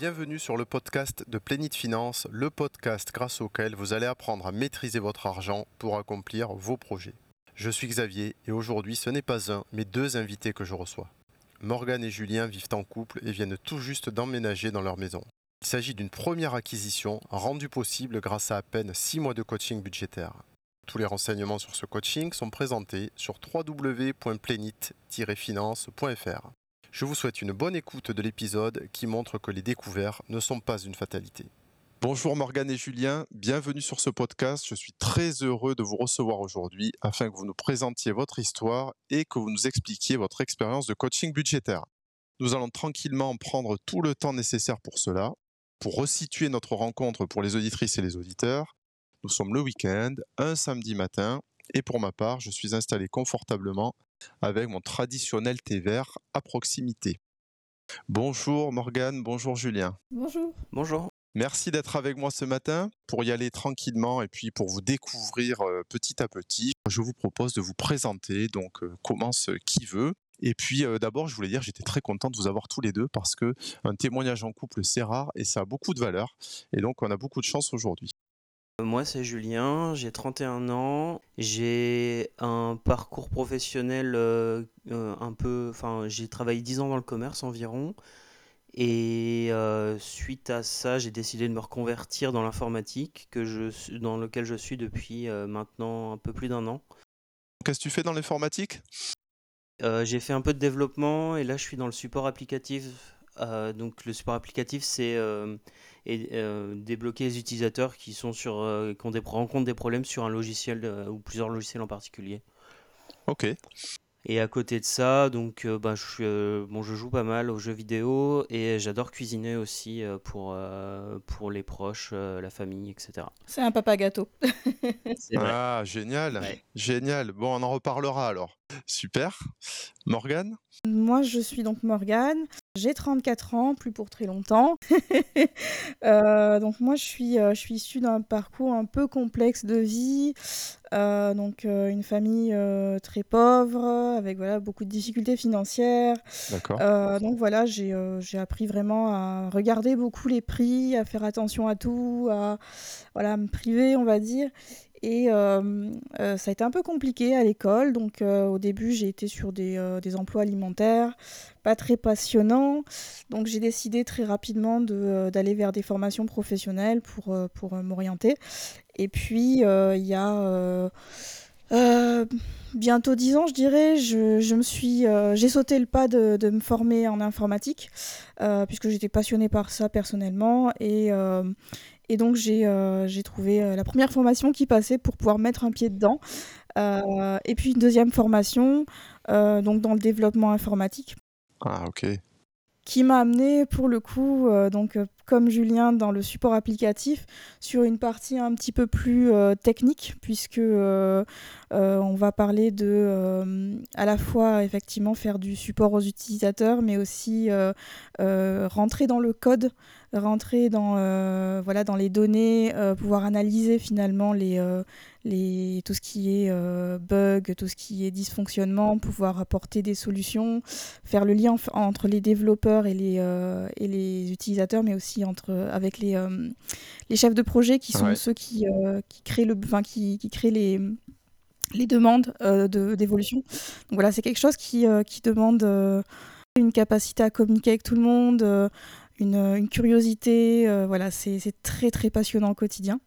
Bienvenue sur le podcast de Plénite Finance, le podcast grâce auquel vous allez apprendre à maîtriser votre argent pour accomplir vos projets. Je suis Xavier et aujourd'hui ce n'est pas un, mais deux invités que je reçois. Morgane et Julien vivent en couple et viennent tout juste d'emménager dans leur maison. Il s'agit d'une première acquisition rendue possible grâce à à peine 6 mois de coaching budgétaire. Tous les renseignements sur ce coaching sont présentés sur www.plénite-finance.fr. Je vous souhaite une bonne écoute de l'épisode qui montre que les découvertes ne sont pas une fatalité. Bonjour Morgane et Julien, bienvenue sur ce podcast. Je suis très heureux de vous recevoir aujourd'hui afin que vous nous présentiez votre histoire et que vous nous expliquiez votre expérience de coaching budgétaire. Nous allons tranquillement prendre tout le temps nécessaire pour cela. Pour resituer notre rencontre pour les auditrices et les auditeurs, nous sommes le week-end, un samedi matin, et pour ma part, je suis installé confortablement avec mon traditionnel thé vert à proximité. Bonjour Morgane, bonjour Julien. Bonjour. Bonjour. Merci d'être avec moi ce matin pour y aller tranquillement et puis pour vous découvrir euh, petit à petit. Je vous propose de vous présenter, donc euh, commence qui veut. Et puis euh, d'abord, je voulais dire, j'étais très content de vous avoir tous les deux parce que un témoignage en couple, c'est rare et ça a beaucoup de valeur. Et donc, on a beaucoup de chance aujourd'hui. Moi, c'est Julien, j'ai 31 ans, j'ai un parcours professionnel euh, euh, un peu, enfin, j'ai travaillé 10 ans dans le commerce environ, et euh, suite à ça, j'ai décidé de me reconvertir dans l'informatique, que je, dans lequel je suis depuis maintenant un peu plus d'un an. Qu'est-ce que tu fais dans l'informatique? J'ai fait un peu de développement, et là, je suis dans le support applicatif. Donc, le support applicatif, c'est et euh, débloquer les utilisateurs qui sont sur euh, qui ont des, rencontrent des problèmes sur un logiciel euh, ou plusieurs logiciels en particulier. Ok. Et à côté de ça, donc, bah, je, bon, je joue pas mal aux jeux vidéo et j'adore cuisiner aussi pour, pour les proches, la famille, etc. C'est un papa gâteau. ah, génial. Génial. Bon, on en reparlera alors. Super. Morgane? Moi, je suis donc Morgane. J'ai 34 ans, plus pour très longtemps. Euh, donc moi, je suis, euh, je suis issue d'un parcours un peu complexe de vie. Euh, donc une famille très pauvre, avec voilà, beaucoup de difficultés financières. D'accord. donc voilà, j'ai j'ai appris vraiment à regarder beaucoup les prix, à faire attention à tout, à voilà, me priver, on va dire. Et euh, euh, ça a été un peu compliqué à l'école. Donc euh, au début, j'ai été sur des, des, emplois alimentaires, pas très passionnants. Donc j'ai décidé très rapidement d'aller vers des formations professionnelles pour, pour m'orienter. Et puis il y a... bientôt dix ans, je dirais, je, je j'ai sauté le pas de, de, me former en informatique, puisque j'étais passionnée par ça personnellement, et, et donc j'ai euh, trouvé euh, la première formation qui passait pour pouvoir mettre un pied dedans. Euh, et puis une deuxième formation donc dans le développement informatique. Ah ok qui m'a amené pour le coup, donc comme Julien dans le support applicatif, sur une partie un petit peu plus technique, puisque on va parler de à la fois effectivement faire du support aux utilisateurs, mais aussi rentrer dans le code rentrer dans, euh, voilà, dans les données, euh, pouvoir analyser finalement les, euh, les, tout ce qui est bug, tout ce qui est dysfonctionnement, pouvoir apporter des solutions, faire le lien entre les développeurs et les, et les utilisateurs, mais aussi entre, avec les, les chefs de projet qui sont ceux qui, qui créent, le, qui, qui créent les les demandes d'évolution. Donc voilà, c'est quelque chose qui, qui demande une capacité à communiquer avec tout le monde, une, curiosité. Euh, voilà, c'est très très passionnant au quotidien.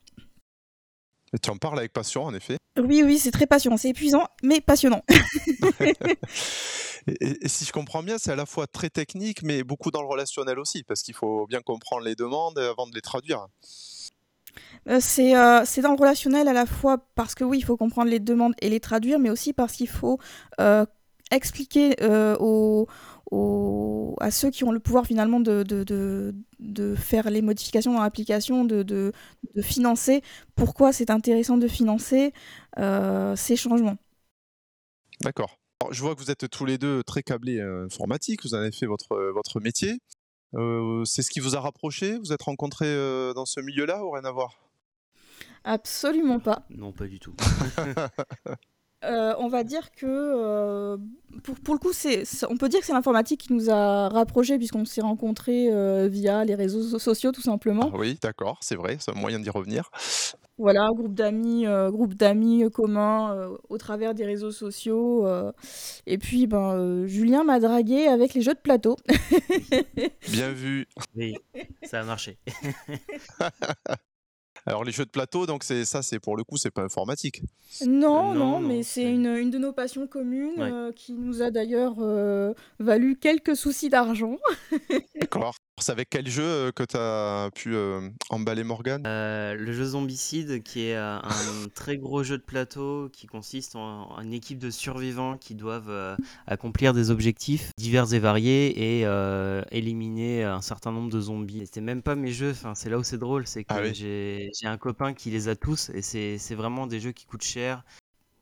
Et tu en parles avec passion, en effet Oui, oui, c'est très passionnant. C'est épuisant, mais passionnant. et, si je comprends bien, c'est à la fois très technique, mais beaucoup dans le relationnel aussi, parce qu'il faut bien comprendre les demandes avant de les traduire. Euh, euh, c'est dans le relationnel à la fois parce que oui, il faut comprendre les demandes et les traduire, mais aussi parce qu'il faut expliquer aux, à ceux qui ont le pouvoir finalement de, de, de, faire les modifications dans l'application, de, financer, pourquoi c'est intéressant de financer euh, ces changements? D'accord. Je vois que vous êtes tous les deux très câblés euh, informatiques, vous en avez fait votre, votre métier. Euh, c'est ce qui vous a rapproché? Vous êtes rencontrés dans ce milieu-là ou rien à voir? Absolument pas. Non, pas du tout. on va dire que pour, pour, le coup, c'est, on peut dire que c'est l'informatique qui nous a rapprochés puisqu'on s'est rencontrés via les réseaux sociaux tout simplement. Ah oui, d'accord, c'est vrai, c'est un moyen d'y revenir. Voilà, groupe d'amis, groupe d'amis communs au travers des réseaux sociaux. et puis, ben, Julien m'a dragué avec les jeux de plateau. Bien vu. Oui, ça a marché. Alors les jeux de plateau, donc c'est ça, c'est pour le coup, c'est pas informatique. Non, non, mais c'est une, une de nos passions communes euh, qui nous a d'ailleurs euh, valu quelques soucis d'argent. D'accord. C'est avec quel jeu euh, que tu as pu emballer Morgan Le jeu Zombicide, qui est un très gros jeu de plateau qui consiste en, une équipe de survivants qui doivent accomplir des objectifs divers et variés et éliminer un certain nombre de zombies. C'était même pas mes jeux, enfin, c'est là où c'est drôle, c'est que ah j'ai un copain qui les a tous et c'est vraiment des jeux qui coûtent cher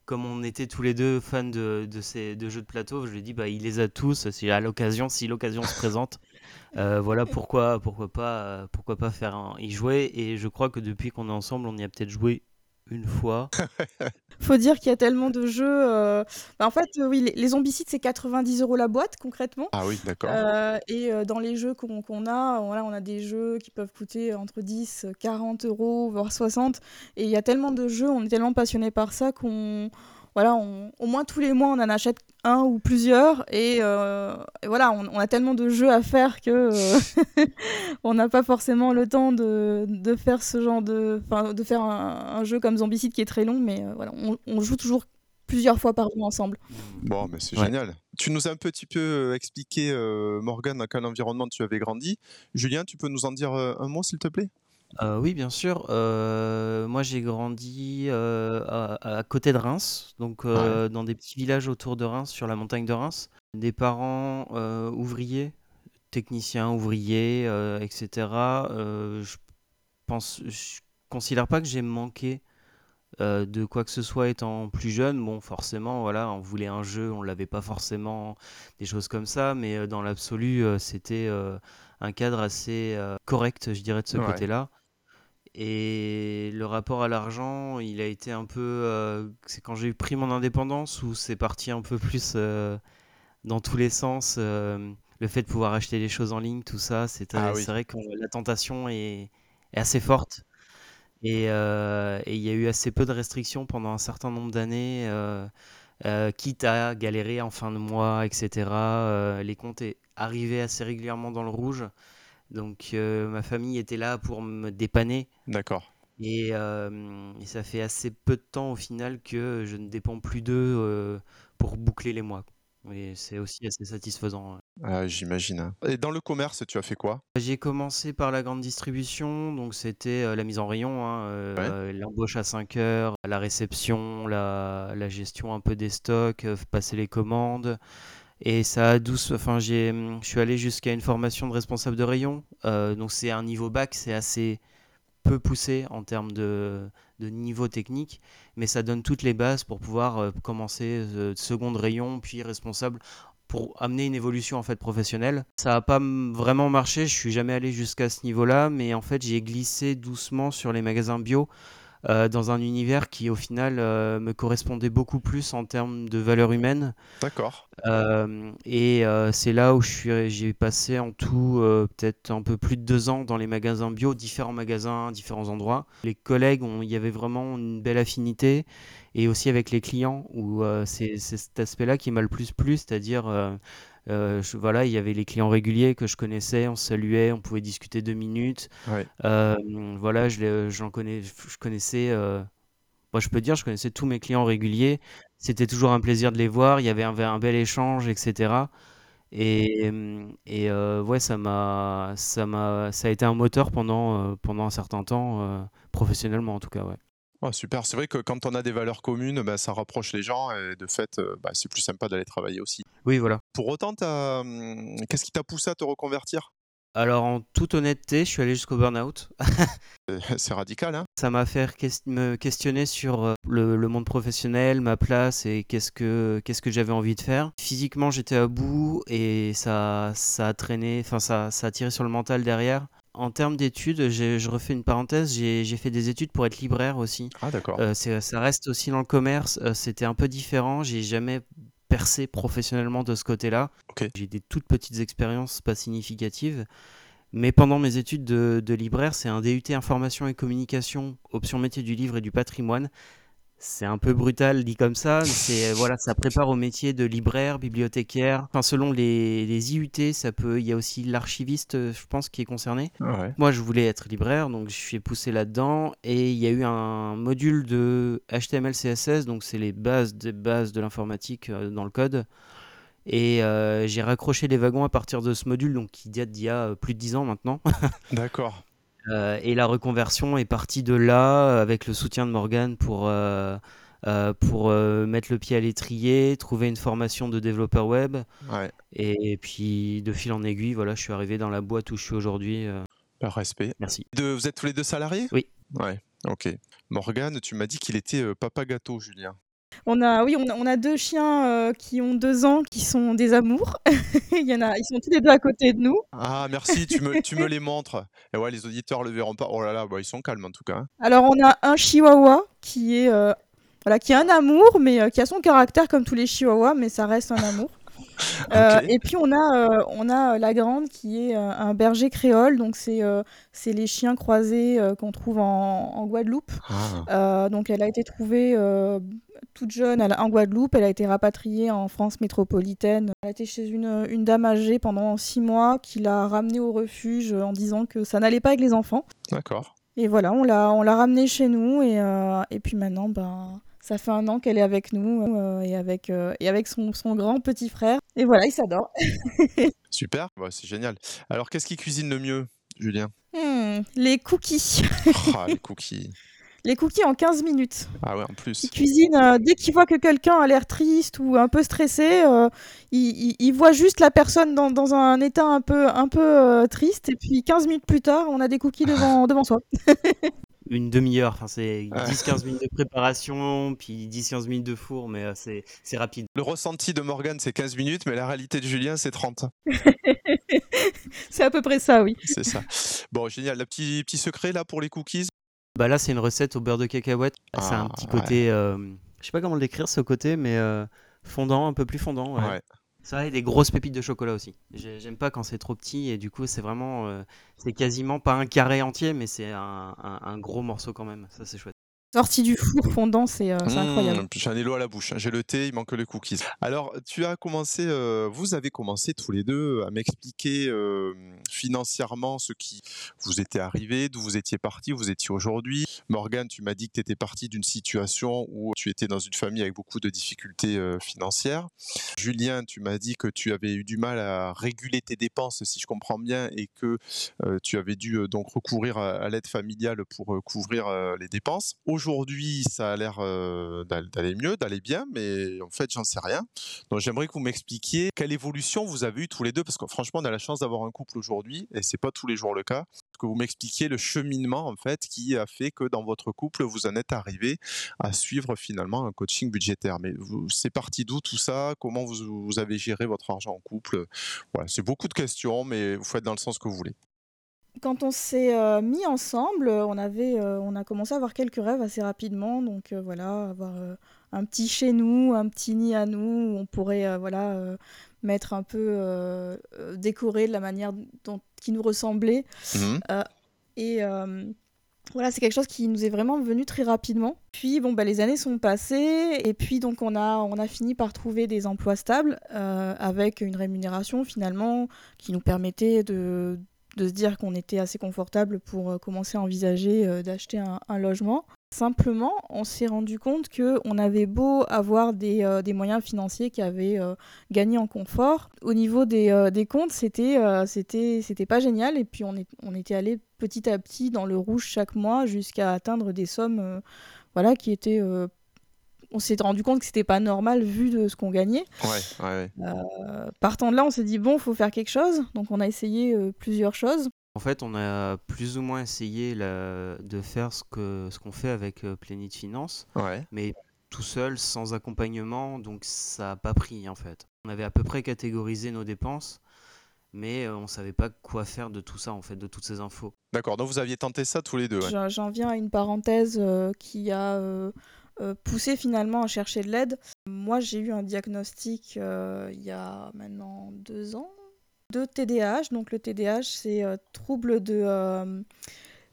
comme on était tous les deux fans de, ces deux jeux de plateau, je lui ai dit bah il les a tous. Si à l'occasion, si l'occasion se présente, euh, voilà pourquoi pourquoi pas pourquoi pas faire un, y jouer. Et je crois que depuis qu'on est ensemble, on y a peut-être joué une fois. Faut dire qu'il y a tellement de jeux. Euh, bah, en fait, euh, oui, les, les zombicides, c'est 90 euros la boîte, concrètement. Ah oui, d'accord. et dans les jeux qu'on a, voilà, on a des jeux qui peuvent coûter entre 10, 40 euros, voire 60. Et il y a tellement de jeux, on est tellement passionné par ça qu'on voilà, au moins tous les mois, on en achète un ou plusieurs. Et, euh, voilà, on, a tellement de jeux à faire que euh, on n'a pas forcément le temps de, faire ce genre de. de faire un, jeu comme Zombicide qui est très long, mais euh, voilà, on, joue toujours plusieurs fois par mois ensemble. Bon, mais c'est génial. Tu nous as un petit peu expliqué, Morgan, dans quel environnement tu avais grandi. Julien, tu peux nous en dire un mot, s'il te plaît? Euh, oui, bien sûr. Euh, moi, j'ai grandi, euh, à côté de Reims, donc dans des petits villages autour de Reims, sur la montagne de Reims. Des parents, ouvriers, techniciens, ouvriers, etc. je pense je considère pas que j'ai manqué, de quoi que ce soit étant plus jeune. Bon, forcément, voilà, on voulait un jeu, on l'avait pas forcément, des choses comme ça, mais dans l'absolu, c'était, un cadre assez, correct, je dirais, de ce côté-là. Et le rapport à l'argent, il a été un peu. Euh, c'est quand j'ai pris mon indépendance où c'est parti un peu plus euh, dans tous les sens. Euh, le fait de pouvoir acheter des choses en ligne, tout ça, c'est ah vrai que la tentation est, assez forte. Et il y a eu assez peu de restrictions pendant un certain nombre d'années, quitte à galérer en fin de mois, etc. les comptes arrivaient assez régulièrement dans le rouge. Donc euh, ma famille était là pour me dépanner. D'accord. Euh, et, ça fait assez peu de temps au final que je ne dépends plus d'eux euh, pour boucler les mois. Et c'est aussi assez satisfaisant. Ah, j'imagine. Hein. Et dans le commerce, tu as fait quoi? J'ai commencé par la grande distribution, donc c'était la mise en rayon, hein, l'embauche à 5 heures, la réception, la, la, gestion un peu des stocks, passer les commandes. Et ça a douce. Enfin, j'ai, je suis allé jusqu'à une formation de responsable de rayon. Euh, donc, c'est un niveau bac, c'est assez peu poussé en termes de, de, niveau technique, mais ça donne toutes les bases pour pouvoir euh, commencer euh, seconde rayon, puis responsable pour amener une évolution en fait professionnelle. Ça n'a pas vraiment marché, je suis jamais allé jusqu'à ce niveau-là, mais en fait j'ai glissé doucement sur les magasins bio euh, dans un univers qui au final euh, me correspondait beaucoup plus en termes de valeur humaine. D'accord. Euh, et c'est là où j'ai passé en tout peut-être un peu plus de deux ans dans les magasins bio, différents magasins, différents endroits. Les collègues, il y avait vraiment une belle affinité et aussi avec les clients où c'est cet aspect-là qui m'a le plus plu, c'est-à-dire euh, voilà, il y avait les clients réguliers que je connaissais, on saluait, on pouvait discuter deux minutes. Euh, voilà, je, j'en connais, je connaissais, euh, moi, je peux dire, je connaissais tous mes clients réguliers. C'était toujours un plaisir de les voir. Il y avait un, un bel échange, etc. Et, et ouais, ça m'a, ça m'a, ça a été un moteur pendant, pendant un certain temps, professionnellement en tout cas, ouais. Oh, super, c'est vrai que quand on a des valeurs communes, bah, ça rapproche les gens et de fait, euh, bah, c'est plus sympa d'aller travailler aussi. Oui, voilà. Pour autant, hum, qu'est-ce qui t'a poussé à te reconvertir? Alors en toute honnêteté, je suis allé jusqu'au burn-out. C'est radical, hein Ça m'a fait me questionner sur euh, le, monde professionnel, ma place et qu'est-ce que, qu'est-ce que j'avais envie de faire. Physiquement, j'étais à bout et ça, ça a traîné, enfin ça, ça a tiré sur le mental derrière. En termes d'études, je refais une parenthèse, j'ai fait des études pour être libraire aussi. Ah d'accord. Euh, ça reste aussi dans le commerce, euh, c'était un peu différent, j'ai jamais percé professionnellement de ce côté-là. J'ai des toutes petites expériences pas significatives. Mais pendant mes études de, de libraire, c'est un DUT information et communication, option métier du livre et du patrimoine. C'est un peu brutal dit comme ça, c'est voilà, ça prépare au métier de libraire, bibliothécaire. Enfin, selon les, les IUT, ça peut. Il y a aussi l'archiviste, je pense, qui est concerné. Moi, je voulais être libraire, donc je suis poussé là-dedans. Et il y a eu un module de HTML, CSS, donc c'est les bases des bases de l'informatique euh, dans le code. Et euh, j'ai raccroché les wagons à partir de ce module, donc qui date d'il y a euh, plus de 10 ans maintenant. D'accord. Euh, et la reconversion est partie de là, avec le soutien de Morgan pour, euh, euh, pour mettre le pied à l'étrier, trouver une formation de développeur web. Et, puis, de fil en aiguille, voilà, je suis arrivé dans la boîte où je suis aujourd'hui. Par respect. Merci. vous êtes tous les deux salariés? Oui. Ouais, ok. Morgan, tu m'as dit qu'il était papa gâteau, Julien. On a, oui, on a, deux chiens euh, qui ont deux ans, qui sont des amours. Il y en a, ils sont tous les deux à côté de nous. Ah, merci, tu me, tu me les montres. Et ouais, les auditeurs le verront pas. Oh là là, bah, ils sont calmes en tout cas. Hein. Alors, on a un chihuahua qui est, euh, voilà, qui a un amour, mais euh, qui a son caractère comme tous les chihuahuas, mais ça reste un amour. et puis on a, on a la grande qui est un berger créole, donc c'est c'est les chiens croisés qu'on trouve en, en Guadeloupe. Ah. donc elle a été trouvée toute jeune en Guadeloupe. Elle a été rapatriée en France métropolitaine. Elle a été chez une, une dame âgée pendant six mois qui l'a ramenée au refuge en disant que ça n'allait pas avec les enfants. D'accord. Et voilà, on l'a, on l'a ramenée chez nous et, euh, et puis maintenant, ben, ça fait un an qu'elle est avec nous euh, et avec, euh, et avec son, son, grand petit frère. Et voilà, il s'adore. Super, c'est génial. Alors, qu'est-ce qui cuisine le mieux, Julien? Hmm, Les cookies. ah, les cookies les cookies en 15 minutes. Ah ouais, en plus. Il cuisine, euh, dès qu'il voit que quelqu'un a l'air triste ou un peu stressé, euh, il, voit juste la personne dans, un état un peu, un peu euh, triste, et puis 15 minutes plus tard, on a des cookies devant, devant soi. Une demi-heure, enfin, c'est 10-15 minutes de préparation, puis 10-15 minutes de four, mais c'est rapide. Le ressenti de Morgane, c'est 15 minutes, mais la réalité de Julien, c'est 30. c'est à peu près ça, oui. C'est ça. Bon, génial. Le petit, petit secret là pour les cookies? Bah là, c'est une recette au beurre de cacahuète. c'est un ah, petit côté, euh, je sais pas comment le décrire ce côté, mais euh, fondant, un peu plus fondant. Ouais. Ça et des grosses pépites de chocolat aussi. J'aime pas quand c'est trop petit et du coup c'est vraiment, euh, c'est quasiment pas un carré entier, mais c'est un, gros morceau quand même. Ça c'est chouette. Sorti du four fondant, c'est euh, mmh, incroyable. J'ai un élo à la bouche. Hein. J'ai le thé, il manque les cookies. Alors, tu as commencé, euh, vous avez commencé tous les deux à m'expliquer euh, financièrement ce qui vous était arrivé, d'où vous étiez parti, où vous étiez aujourd'hui. Morgane, tu m'as dit que tu étais parti d'une situation où tu étais dans une famille avec beaucoup de difficultés financières. Julien, tu m'as dit que tu avais eu du mal à réguler tes dépenses, si je comprends bien, et que tu avais dû donc recourir à, l'aide familiale pour couvrir les dépenses aujourd'hui, ça a l'air euh, d'aller mieux, d'aller bien, mais en fait, j'en sais rien. Donc, j'aimerais que vous m'expliquiez quelle évolution vous avez eu tous les deux, parce que franchement, on a la chance d'avoir un couple aujourd'hui, et c'est pas tous les jours le cas. Que vous m'expliquiez le cheminement en fait qui a fait que dans votre couple, vous en êtes arrivé à suivre finalement un coaching budgétaire. Mais c'est parti d'où tout ça? Comment vous, vous, avez géré votre argent en couple? Voilà, c'est beaucoup de questions, mais vous faites dans le sens que vous voulez quand on s'est euh, mis ensemble, on, avait, euh, on a commencé à avoir quelques rêves assez rapidement. Donc euh, voilà, avoir un petit chez nous, un petit nid à nous, où on pourrait voilà, mettre un peu décoré de la manière dont, qui nous ressemblait. Mmh et voilà, c'est quelque chose qui nous est vraiment venu très rapidement. Puis bon, bah, les années sont passées et puis donc on a, on a fini par trouver des emplois stables avec une rémunération finalement qui nous permettait de de se dire qu'on était assez confortable pour euh, commencer à envisager euh, d'acheter un, logement. Simplement, on s'est rendu compte qu'on avait beau avoir des, euh, des, moyens financiers qui avaient gagné en confort. Au niveau des, des comptes, c'était c'était c'était pas génial. Et puis, on, est, on était allé petit à petit dans le rouge chaque mois jusqu'à atteindre des sommes voilà, qui étaient on s'est rendu compte que c'était pas normal vu de ce qu'on gagnait. Ouais, ouais, partant de là, on s'est dit bon, faut faire quelque chose. Donc on a essayé plusieurs choses. En fait, on a plus ou moins essayé de faire ce qu'on ce qu'on fait avec euh, Finance, ouais. mais tout seul, sans accompagnement, donc ça n'a pas pris en fait. On avait à peu près catégorisé nos dépenses, mais euh, on ne savait pas quoi faire de tout ça en fait, de toutes ces infos. D'accord, donc vous aviez tenté ça tous les deux. J'en viens à une parenthèse euh, qui a euh, poussé finalement à chercher de l'aide. Moi, j'ai eu un diagnostic il y a maintenant deux ans de TDAH. Donc le TDAH, c'est trouble de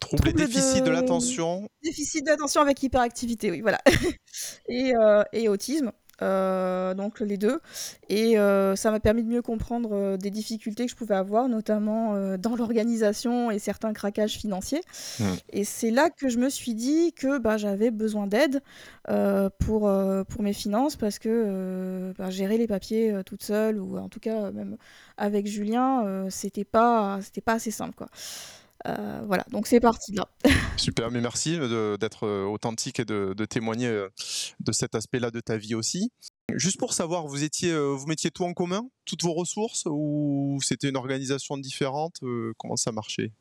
Trouble, et déficit de, l'attention. Déficit d'attention avec hyperactivité, oui, voilà. et, euh, et, autisme. Euh, donc les deux. Et euh, ça m'a permis de mieux comprendre des difficultés que je pouvais avoir, notamment dans l'organisation et certains craquages financiers. Mmh. Et c'est là que je me suis dit que bah, j'avais besoin d'aide pour, pour mes finances, parce que bah, gérer les papiers toute seule, ou en tout cas même avec Julien, c'était pas, c'était pas assez simple. Quoi. Euh, voilà, donc c'est parti là. Super, mais merci euh, d'être euh, authentique et de, témoigner de cet aspect-là de ta vie aussi. Juste pour savoir, vous étiez, vous mettiez tout en commun, toutes vos ressources, ou c'était une organisation différente Comment ça marchait?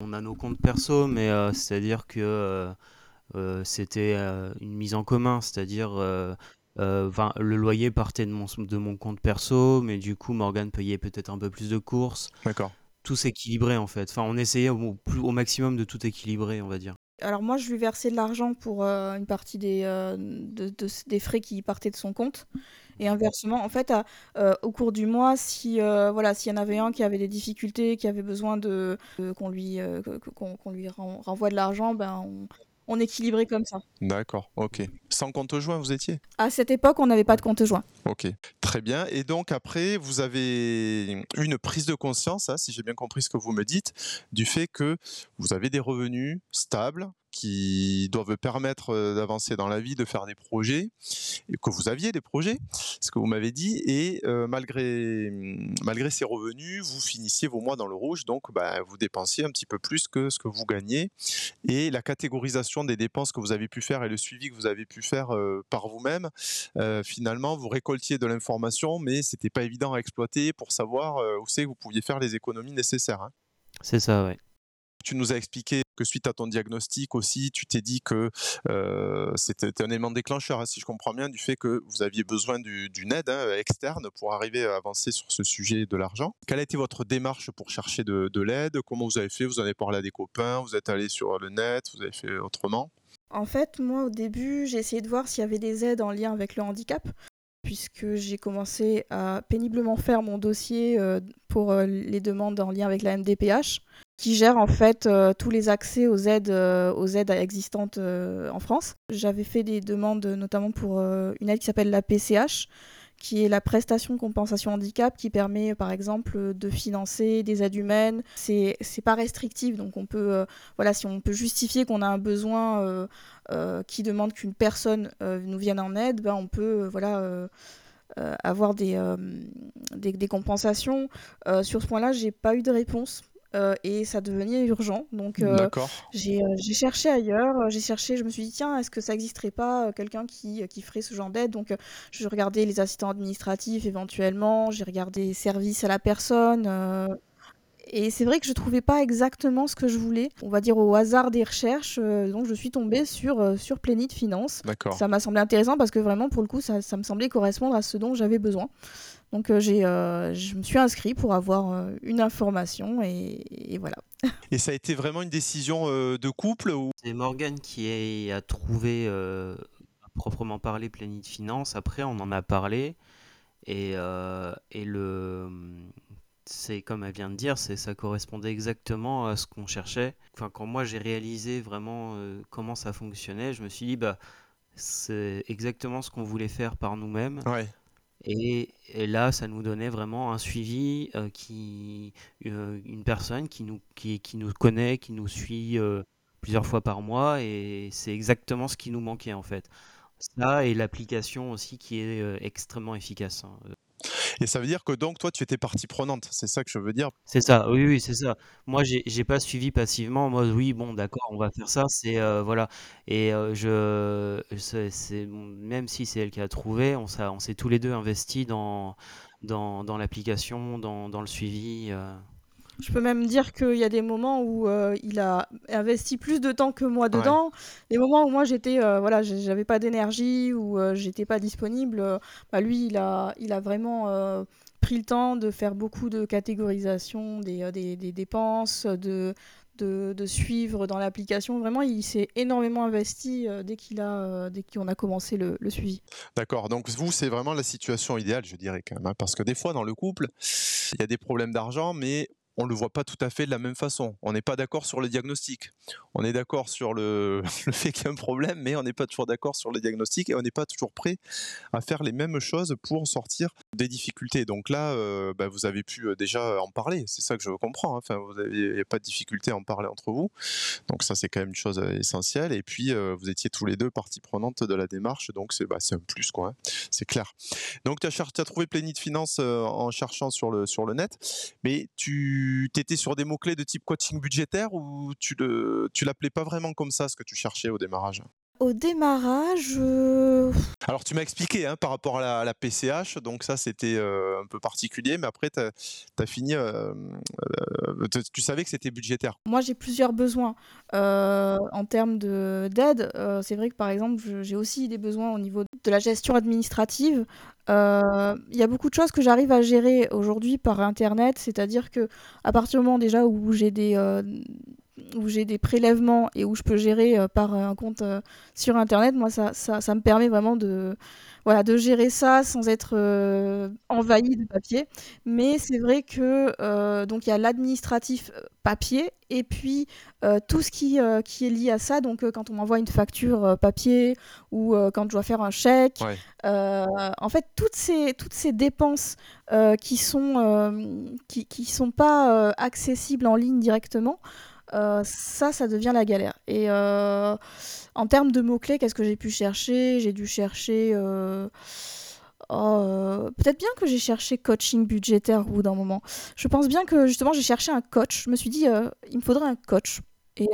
On a nos comptes perso, mais c'est-à-dire que c'était une mise en commun, c'est-à-dire le loyer partait de mon, de mon compte perso, mais du coup Morgan payait peut-être un peu plus de courses. D'accord tout s'équilibrait en fait. Enfin, on essayait au, plus, au maximum de tout équilibrer, on va dire. Alors moi, je lui versais de l'argent pour euh, une partie des, euh, des frais qui partaient de son compte. Et inversement, en fait, euh, au cours du mois, si voilà, s'il y en avait un qui avait des difficultés, qui avait besoin de qu'on lui qu'on lui renvoie de l'argent, ben on, on équilibrait comme ça. D'accord, ok. Sans compte joint, vous étiez? À cette époque, on n'avait pas de compte joint. Ok, très bien. Et donc après, vous avez une prise de conscience, hein, si j'ai bien compris ce que vous me dites, du fait que vous avez des revenus stables, qui doivent permettre euh, d'avancer dans la vie, de faire des projets, et que vous aviez des projets, ce que vous m'avez dit, et euh, malgré, malgré ces revenus, vous finissiez vos mois dans le rouge, donc bah, vous dépensiez un petit peu plus que ce que vous gagnez, et la catégorisation des dépenses que vous avez pu faire et le suivi que vous avez pu faire euh, par vous-même, finalement, vous récoltiez de l'information, mais c'était pas évident à exploiter pour savoir où c'est que vous pouviez faire les économies nécessaires. Hein. C'est ça, oui. Tu nous as expliqué que suite à ton diagnostic aussi, tu t'es dit que euh, c'était un élément déclencheur, hein, si je comprends bien, du fait que vous aviez besoin d'une aide hein, externe pour arriver à avancer sur ce sujet de l'argent. Quelle a été votre démarche pour chercher de, de l'aide? Comment vous avez fait? Vous en avez parlé à des copains? Vous êtes allé sur le net? Vous avez fait autrement? En fait, moi, au début, j'ai essayé de voir s'il y avait des aides en lien avec le handicap puisque j'ai commencé à péniblement faire mon dossier euh, pour euh, les demandes en lien avec la MDPH, qui gère en fait euh, tous les accès aux aides, aides existantes en France. J'avais fait des demandes notamment pour une aide qui s'appelle la PCH, qui est la prestation compensation handicap, qui permet par exemple de financer des aides humaines. C'est pas restrictif, donc on peut, voilà, si on peut justifier qu'on a un besoin euh, qui demande qu'une personne euh, nous vienne en aide, ben, on peut euh, voilà, avoir des, des, compensations. sur ce point-là, j'ai pas eu de réponse. Et ça devenait urgent. Donc j'ai cherché ailleurs, j'ai cherché, je me suis dit tiens, est-ce que ça n'existerait pas quelqu'un qui, qui ferait ce genre d'aide? Donc je regardais les assistants administratifs éventuellement, j'ai regardé services à la personne. Et c'est vrai que je trouvais pas exactement ce que je voulais. On va dire au hasard des recherches, euh, donc je suis tombée sur, euh, sur Plenit Finance. Ça m'a semblé intéressant parce que vraiment, pour le coup, ça, ça me semblait correspondre à ce dont j'avais besoin. Donc euh, j'ai, je me suis inscrit pour avoir une information et, voilà. Et ça a été vraiment une décision de couple ou... C'est Morgan qui a trouvé, à proprement parler, Plenit Finance. Après, on en a parlé. Et, et le, c'est comme elle vient de dire, c'est ça correspondait exactement à ce qu'on cherchait. Enfin, quand moi j'ai réalisé vraiment euh, comment ça fonctionnait, je me suis dit bah c'est exactement ce qu'on voulait faire par nous-mêmes. Et, là, ça nous donnait vraiment un suivi euh, qui euh, une personne qui nous qui, qui, nous connaît, qui nous suit plusieurs fois par mois, et c'est exactement ce qui nous manquait en fait. Ça et l'application aussi qui est extrêmement efficace. Hein. Et ça veut dire que donc toi, tu étais partie prenante, c'est ça que je veux dire? C'est ça, oui, oui, c'est ça. Moi, j'ai pas suivi passivement moi «Oui, bon, d'accord, on va faire ça», c'est, heu, voilà et heu, je même si c'est elle qui a trouvé, on on s'est tous les 2 investis dans dans l'application, dans le suivi, heu je peux même dire qu'il y a des moments où euh, il a investi plus de temps que moi dedans. Les moments où moi j'étais, euh, voilà, j'avais pas d'énergie ou euh, j'étais pas disponible, bah lui il a, il a vraiment pris le temps de faire beaucoup de catégorisation des, des, des dépenses, de, de, de, suivre dans l'application. Vraiment, il s'est énormément investi dès qu'il a, dès qu'on a commencé le, le suivi. D'accord. Donc vous, c'est vraiment la situation idéale, je dirais quand même, hein, parce que des fois dans le couple, il y a des problèmes d'argent, mais on le voit pas tout à fait de la même façon. On n'est pas d'accord sur le diagnostic. On est d'accord sur le, fait qu'il y a un problème, mais on n'est pas toujours d'accord sur le diagnostic et on n'est pas toujours prêt à faire les mêmes choses pour sortir des difficultés. Donc là, euh, bah, vous avez pu euh, déjà en parler. C'est ça que je comprends. Hein. Enfin, n'y a pas de difficulté à en parler entre vous. Donc ça, c'est quand même une chose euh, essentielle. Et puis, vous étiez tous les deux partie prenante de la démarche. Donc c'est bah, un plus, quoi. Hein. C'est clair. Donc tu as, as, trouvé Plénit Finance en cherchant sur le, net, mais tu étais sur des mots-clés de type coaching budgétaire ou tu l'appelais pas vraiment comme ça ce que tu cherchais au démarrage? Au démarrage. Euh, Alors, tu m'as expliqué hein, par rapport à la, PCH, donc ça c'était euh, un peu particulier, mais après, tu as, fini. Euh, tu savais que c'était budgétaire. Moi, j'ai plusieurs besoins. en termes d'aide, c'est vrai que par exemple, j'ai aussi des besoins au niveau de la gestion administrative. Il y a beaucoup de choses que j'arrive à gérer aujourd'hui par Internet, c'est-à-dire que à partir du moment déjà où j'ai des où j'ai des prélèvements et où je peux gérer euh, par un compte euh, sur internet, moi ça, ça, ça, me permet vraiment de, voilà, de gérer ça sans être euh, envahi de papier. Mais c'est vrai que donc il y a l'administratif papier et puis tout ce qui, qui est lié à ça. Donc quand on m'envoie une facture papier ou quand je dois faire un chèque, en fait toutes ces, toutes ces dépenses qui sont qui, qui sont pas accessibles en ligne directement. Euh, ça, ça devient la galère. Et euh, en termes de mots-clés, qu'est-ce que j'ai pu chercher? J'ai dû chercher. Euh, oh, peut-être bien que j'ai cherché coaching budgétaire au bout d'un moment. Je pense bien que justement j'ai cherché un coach. Je me suis dit, il me faudrait un coach. Et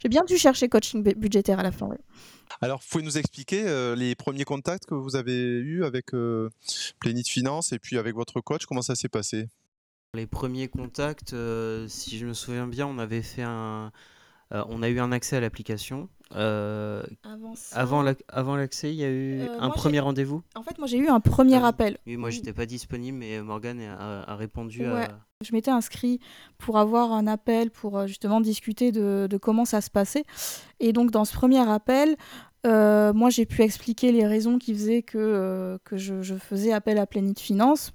j'ai bien dû chercher coaching budgétaire à la fin. Alors, pouvez nous expliquer les premiers contacts que vous avez eus avec euh, Finance et puis avec votre coach? Comment ça s'est passé? Les premiers contacts, euh, si je me souviens bien, on avait fait un, euh, on a eu un accès à l'application. Euh, avant avant l'accès, il y a eu un premier rendez-vous? En fait, moi j'ai eu un premier appel. Oui, moi j'étais pas disponible, mais Morgane a, répondu. Je m'étais inscrit pour avoir un appel pour justement discuter de, comment ça se passait. Et donc dans ce premier appel, moi j'ai pu expliquer les raisons qui faisaient que, que je, je, faisais appel à Plénite Finance.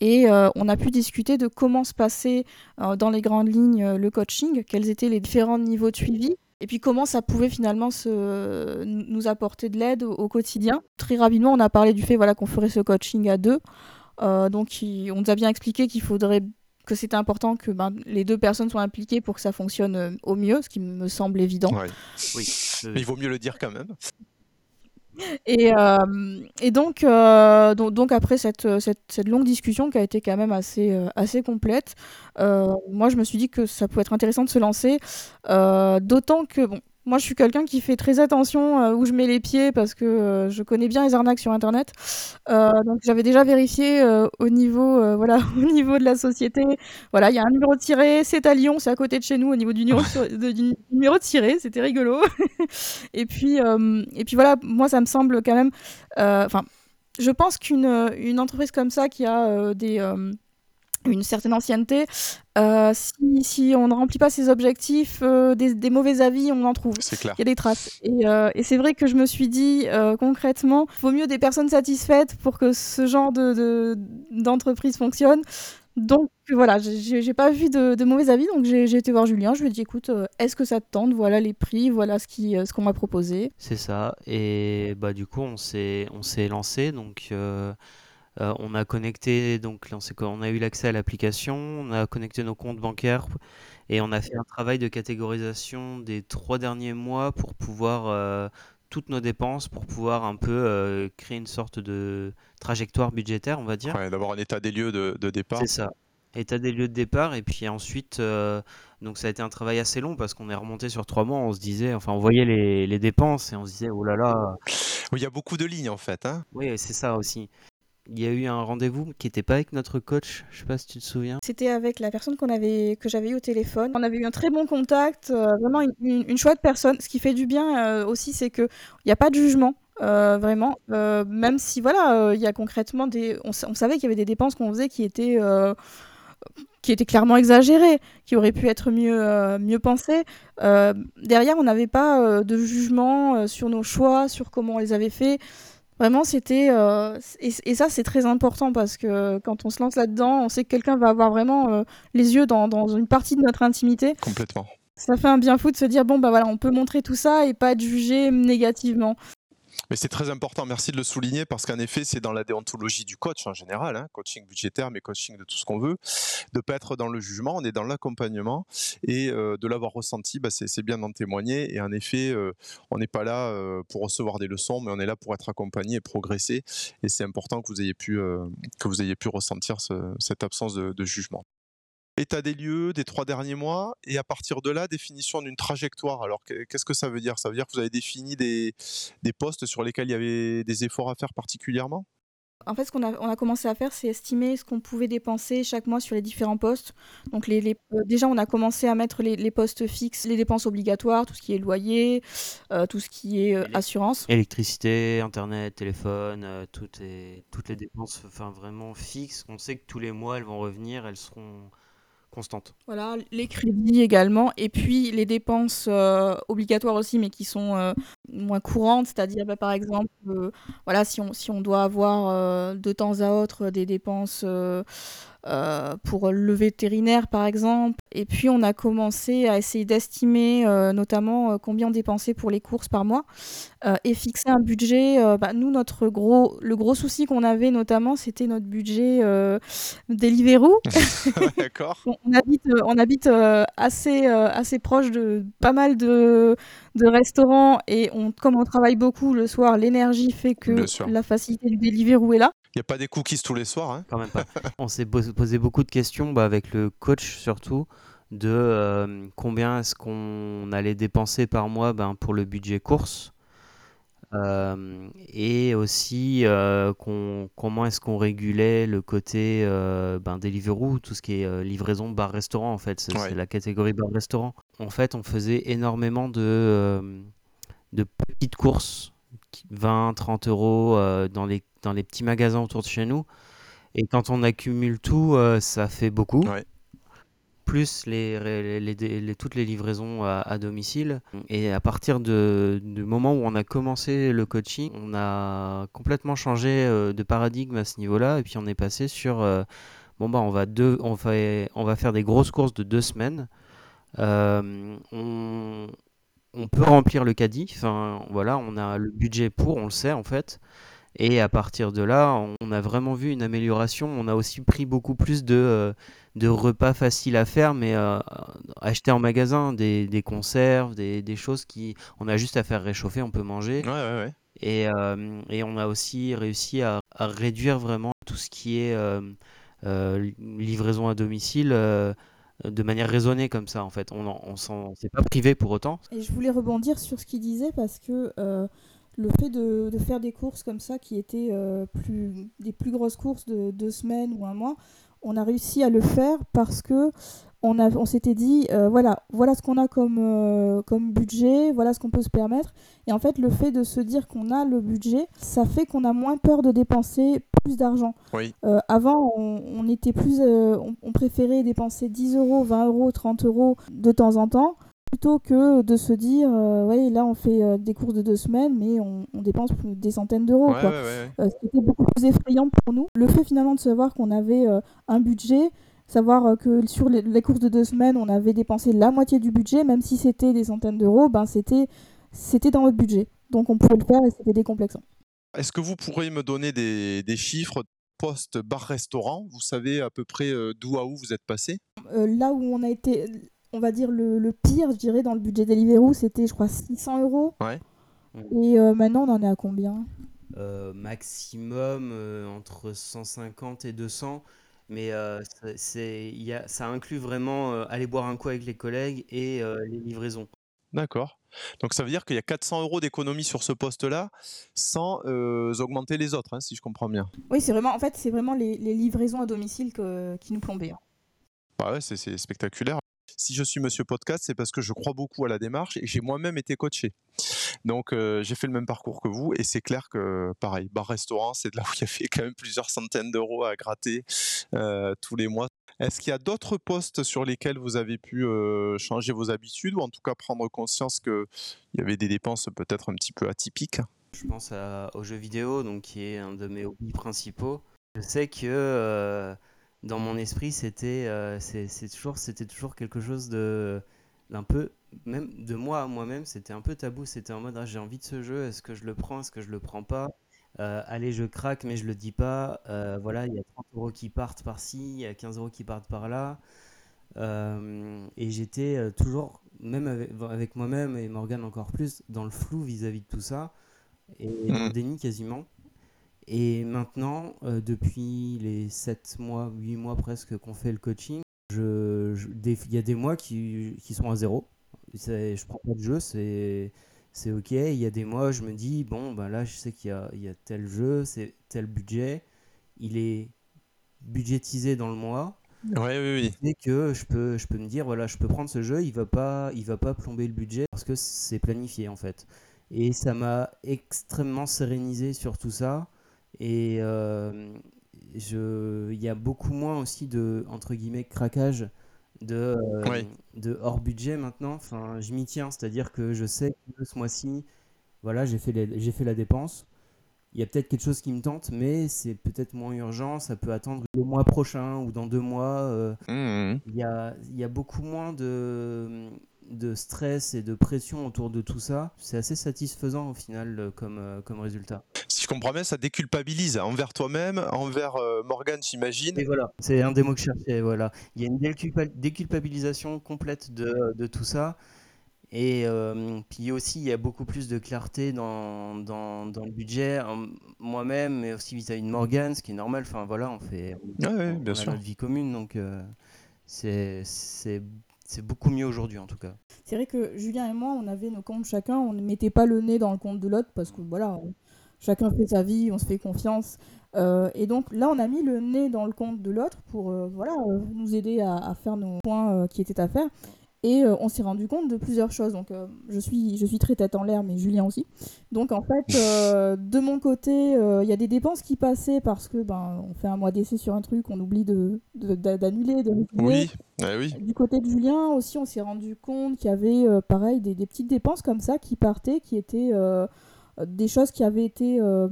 Et euh, on a pu discuter de comment se passait euh, dans les grandes lignes euh, le coaching, quels étaient les différents niveaux de suivi. Et puis comment ça pouvait finalement se, nous apporter de l'aide au, quotidien. Très rapidement, on a parlé du fait voilà, qu'on ferait ce coaching à deux. donc on nous a bien expliqué qu'il faudrait que c'était important que ben, les deux personnes soient impliquées pour que ça fonctionne au mieux, ce qui me semble évident. Oui, mais il vaut mieux le dire quand même. Et, euh, et donc, euh, après cette, longue discussion qui a été quand même assez, euh, complète, moi je me suis dit que ça pouvait être intéressant de se lancer. D'autant que, moi, je suis quelqu'un qui fait très attention euh, où je mets les pieds parce que euh, je connais bien les arnaques sur Internet. Euh, donc, j'avais déjà vérifié au niveau, voilà, au niveau de la société. Voilà, il y a un numéro de tiré, c'est à Lyon, c'est à côté de chez nous au niveau du numéro de, du numéro de tiré. C'était rigolo. et puis, et puis voilà, moi, ça me semble quand même. Enfin, je pense qu'une une entreprise comme ça qui a des une certaine ancienneté. Euh, si, si, on ne remplit pas ses objectifs, euh, des, mauvais avis, on en trouve. C'est clair. Il y a des traces. Et, euh, et c'est vrai que je me suis dit, concrètement, il vaut mieux des personnes satisfaites pour que ce genre de, d'entreprise fonctionne. Donc voilà, j'ai pas vu de, mauvais avis, donc j'ai été voir Julien. Je lui ai dit, écoute, est-ce que ça te tente? Voilà les prix, voilà ce qu'on ce qu'on m'a proposé. C'est ça. Et bah du coup, on s'est lancé. Donc euh, on a connecté, donc on a eu l'accès à l'application, on a connecté nos comptes bancaires et on a fait un travail de catégorisation des trois derniers mois pour pouvoir euh, toutes nos dépenses pour pouvoir un peu créer une sorte de trajectoire budgétaire, on va dire. d'avoir un état des lieux de, de départ. C'est ça. État des lieux de départ et puis ensuite euh, donc ça a été un travail assez long parce qu'on est remonté sur trois mois. On se disait enfin on voyait les, les dépenses et on se disait oh là là. Il y a beaucoup de lignes en fait hein. Oui c'est ça aussi il y a eu un rendez-vous qui n'était pas avec notre coach, je sais pas si tu te souviens. C'était avec la personne avait, que j'avais eu au téléphone. On avait eu un très bon contact, euh, vraiment une, chouette personne. Ce qui fait du bien euh, aussi, c'est qu'il n'y a pas de jugement. vraiment, même si voilà, il y a concrètement des, on, savait qu'il y avait des dépenses qu'on faisait qui étaient qui était clairement exagéré, qui aurait pu être mieux, euh, mieux. Euh, derrière, on n'avait pas euh, de jugement sur nos choix, sur comment on les avait faits. Vraiment, c'était. Et, ça, c'est très important parce que quand on se lance là-dedans, on sait que quelqu'un va avoir vraiment les yeux dans, dans, une partie de notre intimité. Complètement. Ça fait un bien fou de se dire bon, bah voilà, on peut montrer tout ça et pas être jugé négativement. Mais c'est très important, merci de le souligner, parce qu'en effet, c'est dans la déontologie du coach en général, hein, coaching budgétaire, mais coaching de tout ce qu'on veut, de ne pas être dans le jugement, on est dans l'accompagnement, et euh, de l'avoir ressenti, bah, c'est bien d'en témoigner, et en effet, euh, on n'est pas là euh, pour recevoir des leçons, mais on est là pour être accompagné et progresser, et c'est important que vous ayez pu, que vous ayez pu ressentir cette absence de jugement état des lieux des trois derniers mois, et à partir de là, définition d'une trajectoire. Alors, qu'est-ce que ça veut dire? Ça veut dire que vous avez défini des, postes sur lesquels il y avait des efforts à faire particulièrement? En fait, ce qu'on a, on a commencé à faire, c'est estimer ce qu'on pouvait dépenser chaque mois sur les différents postes. Donc, les, euh, déjà, on a commencé à mettre les, postes fixes, les dépenses obligatoires, tout ce qui est loyer, euh, tout ce qui est euh, assurance. Électricité, Internet, téléphone, toutes, les, toutes les dépenses enfin, vraiment fixes. On sait que tous les mois, elles vont revenir, elles seront Voilà, les crédits également, et puis les dépenses euh, obligatoires aussi, mais qui sont euh, moins courantes, c'est-à-dire bah, par exemple, euh, voilà, si on, si on doit avoir de temps à autre des dépenses euh, pour le vétérinaire par exemple. Et puis on a commencé à essayer d'estimer euh, notamment euh, combien on dépensait pour les courses par mois et fixer un budget. Bah, nous, notre gros, le gros souci qu'on avait notamment, c'était notre budget Deliveroo. D'accord. on habite, on habite assez, assez proche de pas mal de, de restaurants et on, comme on travaille beaucoup le soir, l'énergie fait que la facilité du Deliveroo est là. N'y a pas des cookies tous les soirs. Hein Quand même pas. On s'est posé beaucoup de questions bah, avec le coach surtout de euh, combien est-ce qu'on allait dépenser par mois ben, pour le budget course euh, et aussi euh, comment est-ce qu'on régulait le côté ben, Deliveroo, tout ce qui est livraison bar-restaurant en fait, c'est la catégorie bar-restaurant. En fait, on faisait énormément de, de petites courses 20, 30 euros euh, dans, les, dans les petits magasins autour de chez nous. Et quand on accumule tout, euh, ça fait beaucoup. Plus les, les, toutes les livraisons à, domicile. Et à partir de, du moment où on a commencé le coaching, on a complètement changé euh, de paradigme à ce niveau-là. Et puis on est passé sur bon, bah, on, va deux, on, va, on va faire des grosses courses de deux semaines. on, on peut remplir le caddie. Enfin, voilà, on a le budget pour, on le sait en fait. Et à partir de là, on a vraiment vu une amélioration. On a aussi pris beaucoup plus de, euh, de repas faciles à faire, mais euh, acheter en magasin des, conserves, des, choses qui. On a juste à faire réchauffer, on peut manger. Et, euh, et, on a aussi réussi à, réduire vraiment tout ce qui est livraison à domicile de manière raisonnée comme ça en fait. On, on s'en s'est pas privé pour autant. Et je voulais rebondir sur ce qu'il disait parce que euh, le fait de, faire des courses comme ça qui étaient euh, plus, des plus grosses courses de deux semaines ou un mois, on a réussi à le faire parce que on, on s'était dit, euh, voilà, voilà ce qu'on a comme, euh, comme budget, voilà ce qu'on peut se permettre. Et en fait, le fait de se dire qu'on a le budget, ça fait qu'on a moins peur de dépenser plus d'argent. Euh, avant, on, était plus, on, préférait dépenser 10 euros, 20 euros, 30 euros de temps en temps plutôt que de se dire ouais là on fait des courses de deux semaines mais on, dépense des centaines d'euros c'était beaucoup plus effrayant pour nous. Le fait finalement de savoir qu'on avait un budget Savoir euh, que sur les, courses de deux semaines, on avait dépensé la moitié du budget, même si c'était des centaines d'euros, ben c'était, c'était dans notre budget. Donc on pouvait le faire et c'était décomplexant. Est-ce que vous pourriez me donner des, des chiffres post bar-restaurant Vous savez à peu près euh, d'où à où vous êtes passé? Euh, Là où on a été, on va dire le, le, pire, je dirais, dans le budget Deliveroo, c'était je crois 600 euros. Ouais. Et maintenant, on en est à combien? Maximum entre 150 et 200. Mais c'est, y a, ça inclut vraiment aller boire un coup avec les collègues et les livraisons. D'accord. Donc ça veut dire qu'il y a 400 euros d'économie sur ce poste-là sans augmenter les autres, hein, si je comprends bien. Oui, c'est vraiment, en fait, c'est vraiment les, livraisons à domicile qui nous plombaient. Hein. Bah ouais, c'est spectaculaire. Si je suis Monsieur Podcast, c'est parce que je crois beaucoup à la démarche et j'ai moi-même été coaché. Donc j'ai fait le même parcours que vous et c'est clair que pareil, bar-restaurant, c'est de là où il y avait quand même plusieurs centaines d'euros à gratter tous les mois. Est-ce qu'il y a d'autres postes sur lesquels vous avez pu changer vos habitudes ou en tout cas prendre conscience qu'il y avait des dépenses peut-être un petit peu atypiques? Je pense aux jeux vidéo, donc qui est un de mes hobbies principaux. Je sais que dans mon esprit, c'était c'est toujours, toujours quelque chose de d'un peu même de moi à moi-même, c'était un peu tabou. C'était en mode ah, j'ai envie de ce jeu, est-ce que je le prends, est-ce que je le prends pas? Euh, allez, je craque, mais je le dis pas. Euh, voilà, il y a 30 euros qui partent par-ci, il y a 15 euros qui partent par-là. Euh, et j'étais toujours, même avec, moi-même et Morgan encore plus, dans le flou vis-à-vis de tout ça, et dans le mmh. déni quasiment. Et maintenant, depuis les 7 mois, 8 mois presque qu'on fait le coaching, il y a des mois qui, qui sont à zéro. Je prends pas de jeu, c'est c'est ok. Il y a des mois, je me dis, bon, ben là, je sais qu'il y a, tel jeu, c'est tel budget, il est budgétisé dans le mois. Ouais, oui, oui. Et que je peux, je peux me dire, voilà, je peux prendre ce jeu, il va pas, il va pas plomber le budget parce que c'est planifié en fait. Et ça m'a extrêmement sérénisé sur tout ça. Et euh, il y a beaucoup moins aussi de entre guillemets craquage de, euh, de hors budget maintenant. Enfin, je m'y tiens, c'est-à-dire que je sais que ce mois-ci, voilà, j'ai fait, fait la dépense. Il y a peut-être quelque chose qui me tente, mais c'est peut-être moins urgent. Ça peut attendre le mois prochain ou dans deux mois. Euh, mmh, mmh. Il, y a, il y a beaucoup moins de, de stress et de pression autour de tout ça. C'est assez satisfaisant au final euh, comme, comme résultat je comprends bien, ça déculpabilise envers toi-même, envers euh, Morgan, j'imagine. Et voilà, c'est un des mots que je cherchais. Voilà. Il y a une déculpabilisation complète de, de tout ça. Et euh, puis aussi, il y a beaucoup plus de clarté dans, dans, dans le budget, moi-même, mais aussi vis-à-vis de Morgan, ce qui est normal. Enfin voilà, on fait bien sûr. notre vie commune, donc euh, c'est c'est beaucoup mieux aujourd'hui en tout cas. C'est vrai que Julien et moi, on avait nos comptes chacun, on ne mettait pas le nez dans le compte de l'autre parce que voilà, chacun fait sa vie, on se fait confiance. Euh, et donc là, on a mis le nez dans le compte de l'autre pour euh, voilà, euh, nous aider à, faire nos points qui étaient à faire. Et on s'est rendu compte de plusieurs choses. Donc je, suis, je suis très tête en l'air, mais Julien aussi. Donc en fait, de mon côté, il y a des dépenses qui passaient parce que ben, on fait un mois d'essai sur un truc, on oublie d'annuler, de, de, oui. oui. Du côté de Julien aussi, on s'est rendu compte qu'il y avait pareil des, des, petites dépenses comme ça qui partaient, qui étaient des choses qui avaient été euh,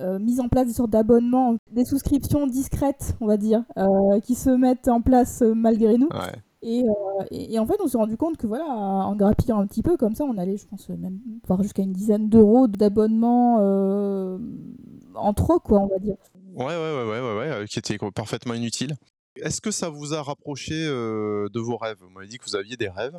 euh, mises en place, des sortes d'abonnements, des souscriptions discrètes, on va dire, euh, qui se mettent en place malgré nous. Et, et, en fait, on s'est rendu compte que voilà, en grappillant un petit peu comme ça, on allait, je pense, même voir jusqu'à une dizaine d'euros d'abonnement en trop, quoi, on va dire. Ouais, ouais, ouais, ouais, ouais, ouais qui était parfaitement inutile. Est-ce que ça vous a rapproché de vos rêves? Vous m'avez dit que vous aviez des rêves.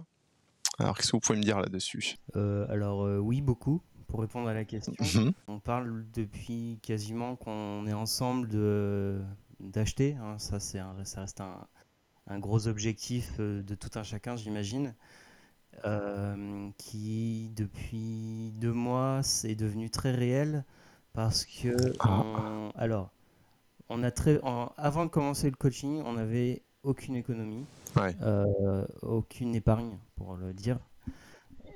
Alors, qu'est-ce que vous pouvez me dire là-dessus? Alors, oui, beaucoup pour répondre à la question. Mhm. On parle depuis quasiment qu'on est ensemble de d'acheter. Hein. ça, c'est ça reste un, un, gros objectif euh, de tout un chacun, j'imagine. Euh, qui depuis deux mois c'est devenu très réel parce que ah. alors on a très avant de commencer le coaching on n'avait aucune économie euh, aucune épargne pour le dire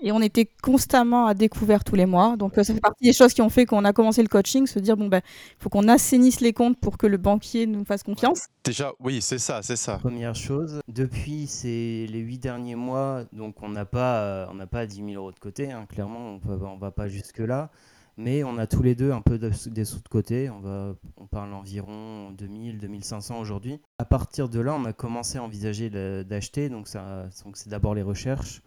et on était constamment à découvert tous les mois. Donc, euh, ça fait partie des choses qui ont fait qu'on a commencé le coaching, se dire, bon, ben, il faut qu'on assainisse les comptes pour que le banquier nous fasse confiance. Déjà, oui, c'est ça, c'est ça. Première chose, depuis ces, les huit derniers mois, donc on n'a pas, euh, on n'a pas 10 000 euros de côté, hein, clairement, on ne va pas jusque-là. Mais on a tous les deux un peu des sous de côté. On, va, on parle environ 2000, 2500 aujourd'hui. À partir de là, on a commencé à envisager d'acheter. Donc, donc c'est d'abord les recherches.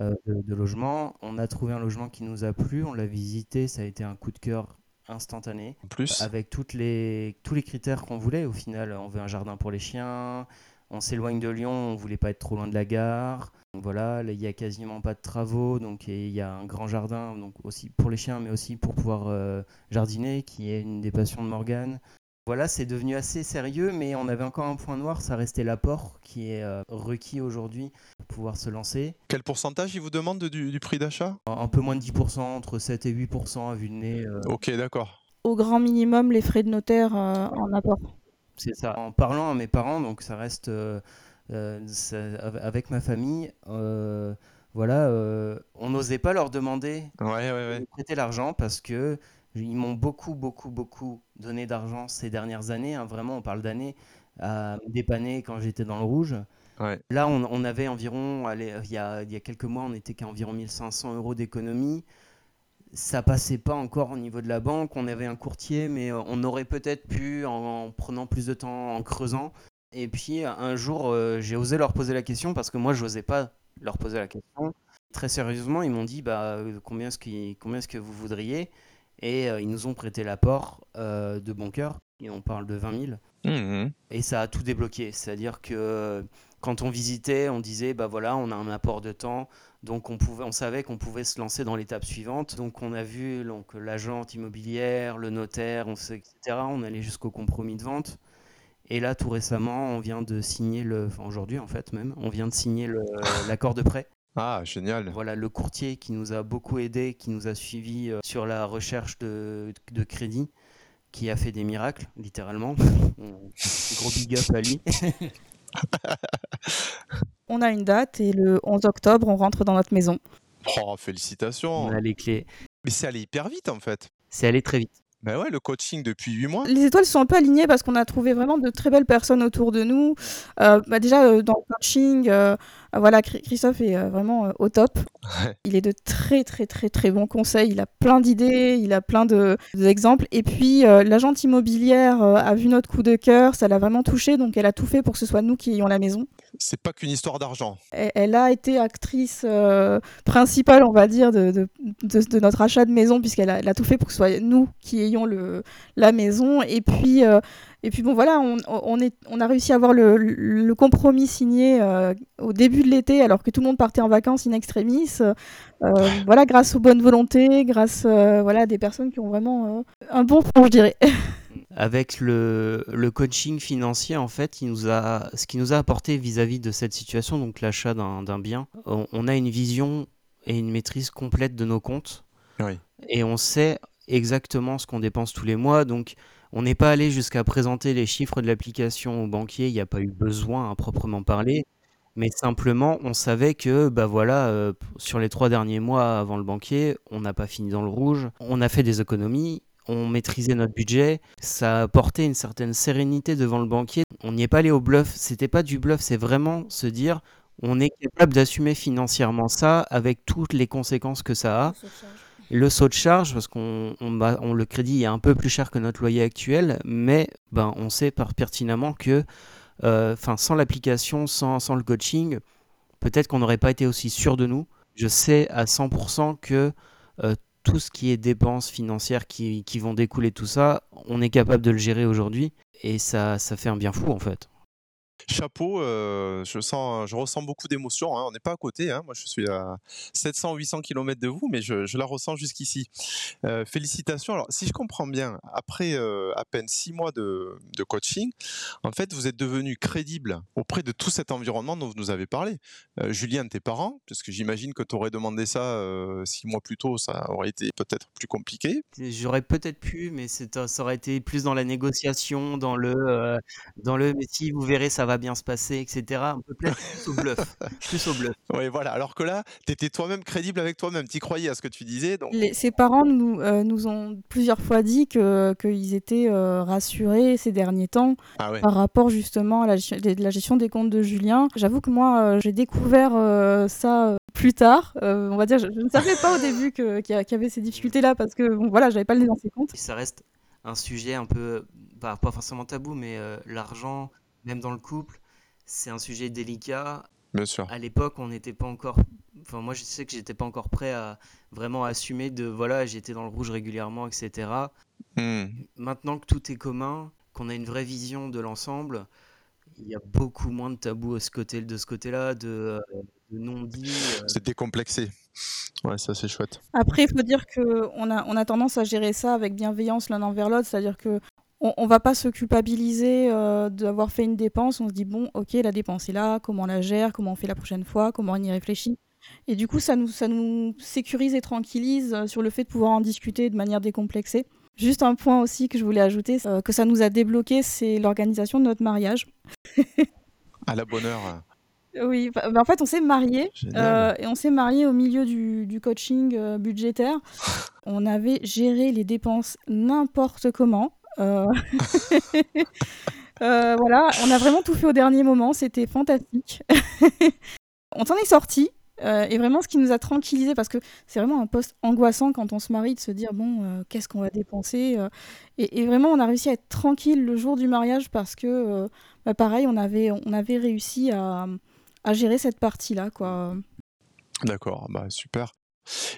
Euh, de, logement. On a trouvé un logement qui nous a plu, on l'a visité, ça a été un coup de cœur instantané. plus Avec toutes les, tous les critères qu'on voulait. Au final, on veut un jardin pour les chiens, on s'éloigne de Lyon, on voulait pas être trop loin de la gare. voilà, il y a quasiment pas de travaux, donc il y a un grand jardin, donc aussi pour les chiens, mais aussi pour pouvoir euh, jardiner, qui est une des passions de Morgane. Voilà, c'est devenu assez sérieux, mais on avait encore un point noir, ça restait l'apport qui est euh, requis aujourd'hui pour pouvoir se lancer. Quel pourcentage il vous demande du, prix d'achat? Un, peu moins de 10%, entre 7 et 8% à vue de nez. Euh. Ok, d'accord. Au grand minimum, les frais de notaire en apport. C'est ça. En parlant à mes parents, donc ça reste euh, euh, avec ma famille. Euh, voilà, on n'osait pas leur demander de prêter l'argent parce que ils m'ont beaucoup, beaucoup, beaucoup donné d'argent ces dernières années. Hein. vraiment, on parle d'années à me dépanner quand j'étais dans le rouge. Là, on, avait environ, allez, il, y a, il y a quelques mois, on était qu'à environ 1500 euros d'économie ça passait pas encore au niveau de la banque. On avait un courtier, mais euh, on aurait peut-être pu en, prenant plus de temps, en creusant. Et puis un jour, euh, j'ai osé leur poser la question parce que moi, je n'osais pas leur poser la question. Très sérieusement, ils m'ont dit bah, euh, combien est-ce est que vous voudriez? Et ils nous ont prêté l'apport de bon cœur. Et on parle de 20 000. Mmh Et ça a tout débloqué. C'est-à-dire que quand on visitait, on disait bah voilà, on a un apport de temps, donc on, pouvait, on savait qu'on pouvait se lancer dans l'étape suivante. Donc on a vu donc, l'agente immobilière, le notaire, on sait, etc. On allait jusqu'au compromis de vente. Et là, tout récemment, on vient de signer le, enfin aujourd'hui en fait même, on vient de signer l'accord de prêt. Ah, génial. Voilà, le courtier qui nous a beaucoup aidé, qui nous a suivis euh, sur la recherche de, de, crédit, qui a fait des miracles, littéralement. Gros big up à lui. on a une date et le 11 octobre, on rentre dans notre maison. Oh, félicitations. On a les clés. Mais c'est allé hyper vite en fait. C'est allé très vite. Ben ouais, le coaching depuis 8 mois. Les étoiles sont un peu alignées parce qu'on a trouvé vraiment de très belles personnes autour de nous. Euh, bah déjà, euh, dans le coaching, euh, voilà, Christophe est vraiment au top. Il est de très, très, très, très bons conseils. Il a plein d'idées, il a plein d'exemples. et puis, l'agente immobilière a vu notre coup de cœur, ça l'a vraiment touché, donc elle a tout fait pour que ce soit nous qui ayons la maison c'est pas qu'une histoire d'argent. Elle, a été actrice euh, principale, on va dire, de, de, notre achat de maison, puisqu'elle a, a, tout fait pour que ce soit nous qui ayons le, la maison. Et puis, euh, et puis bon, voilà, on, on, est, on a réussi à avoir le, le compromis signé euh, au début de l'été, alors que tout le monde partait en vacances in extremis. voilà, grâce aux bonnes volontés, grâce voilà, à des personnes qui ont vraiment un bon fond, je dirais. avec le, le, coaching financier, en fait, il nous a, ce qui nous a apporté vis-à-vis de cette situation, donc l'achat d'un bien, on, a une vision et une maîtrise complète de nos comptes. Et on sait exactement ce qu'on dépense tous les mois. Donc, on n'est pas allé jusqu'à présenter les chiffres de l'application au banquier. Il n'y a pas eu besoin à proprement parler. Mais simplement, on savait que, bah voilà, euh, sur les trois derniers mois avant le banquier, on n'a pas fini dans le rouge. On a fait des économies on maîtrisait notre budget, ça apportait une certaine sérénité devant le banquier. On n'y est pas allé au bluff, c'était pas du bluff, c'est vraiment se dire on est capable d'assumer financièrement ça avec toutes les conséquences que ça a. Le saut de charge, parce qu'on on, le crédit est un peu plus cher que notre loyer actuel, mais ben, on sait par pertinemment que euh, sans l'application, sans, le coaching, peut-être qu'on n'aurait pas été aussi sûr de nous. Je sais à 100% que euh, tout ce qui est dépenses financières qui, vont découler de tout ça, on est capable de le gérer aujourd'hui et ça fait un bien fou en fait chapeau, euh, je, sens, je ressens beaucoup d'émotions. Hein. On n'est pas à côté. Hein. Moi, je suis à 700-800 km de vous, mais je, la ressens jusqu'ici. Euh, félicitations. Alors, si je comprends bien, après euh, à peine six mois de, coaching, en fait, vous êtes devenu crédible auprès de tout cet environnement dont vous nous avez parlé. Julien, tes parents, parce que j'imagine que tu aurais demandé ça six mois plus tôt, ça aurait été peut-être plus compliqué. J'aurais peut-être pu, mais ça aurait été plus dans la négociation, dans le, dans le mais si vous verrez, ça va bien se passer, etc. Un peu plus au bluff. plus au bluff. Oui, voilà. Alors que là, tu étais toi-même crédible avec toi-même. Tu croyais à ce que tu disais. Donc... ses parents nous, euh, nous ont plusieurs fois dit qu'ils étaient euh, rassurés ces derniers temps ah par rapport justement à la, la, gestion des comptes de Julien. J'avoue que moi, euh, j'ai découvert ça plus tard. on va dire, je, ne savais pas au début qu'il y, avait ces difficultés-là parce que bon, voilà, j'avais pas le nez dans ses comptes. Ça reste un sujet un peu, pas, pas forcément tabou, mais l'argent, même dans le couple, c'est un sujet délicat. Bien sûr. À l'époque, on n'était pas encore. Enfin, moi, je sais que j'étais pas encore prêt à vraiment assumer de voilà, j'étais dans le rouge régulièrement, etc. Hmm. Maintenant que tout est commun, qu'on a une vraie vision de l'ensemble, Il y a beaucoup moins de tabous de ce côté-là, de, euh, de non-dits. Euh. C'est décomplexé. Ouais, ça c'est chouette. Après, il faut dire qu'on a, on a tendance à gérer ça avec bienveillance l'un envers l'autre, c'est-à-dire que on, va pas se culpabiliser euh, d'avoir fait une dépense. On se dit bon, ok, la dépense est là, comment on la gère, comment on fait la prochaine fois, comment on y réfléchit. Et du coup, ça nous, ça nous sécurise et tranquillise sur le fait de pouvoir en discuter de manière décomplexée. Juste un point aussi que je voulais ajouter, euh, que ça nous a débloqué, c'est l'organisation de notre mariage. à la bonne heure. Oui, bah, bah, en fait, on s'est marié euh, et on s'est marié au milieu du, coaching euh, budgétaire. on avait géré les dépenses n'importe comment. voilà, on a vraiment tout fait au dernier moment, c'était fantastique. on s'en est sorti, euh, et vraiment, ce qui nous a tranquillisé, parce que c'est vraiment un poste angoissant quand on se marie de se dire bon, euh, qu'est-ce qu'on va dépenser euh. et, vraiment, on a réussi à être tranquille le jour du mariage parce que, bah, pareil, on avait, on avait réussi à, à gérer cette partie-là, quoi. D'accord, bah super.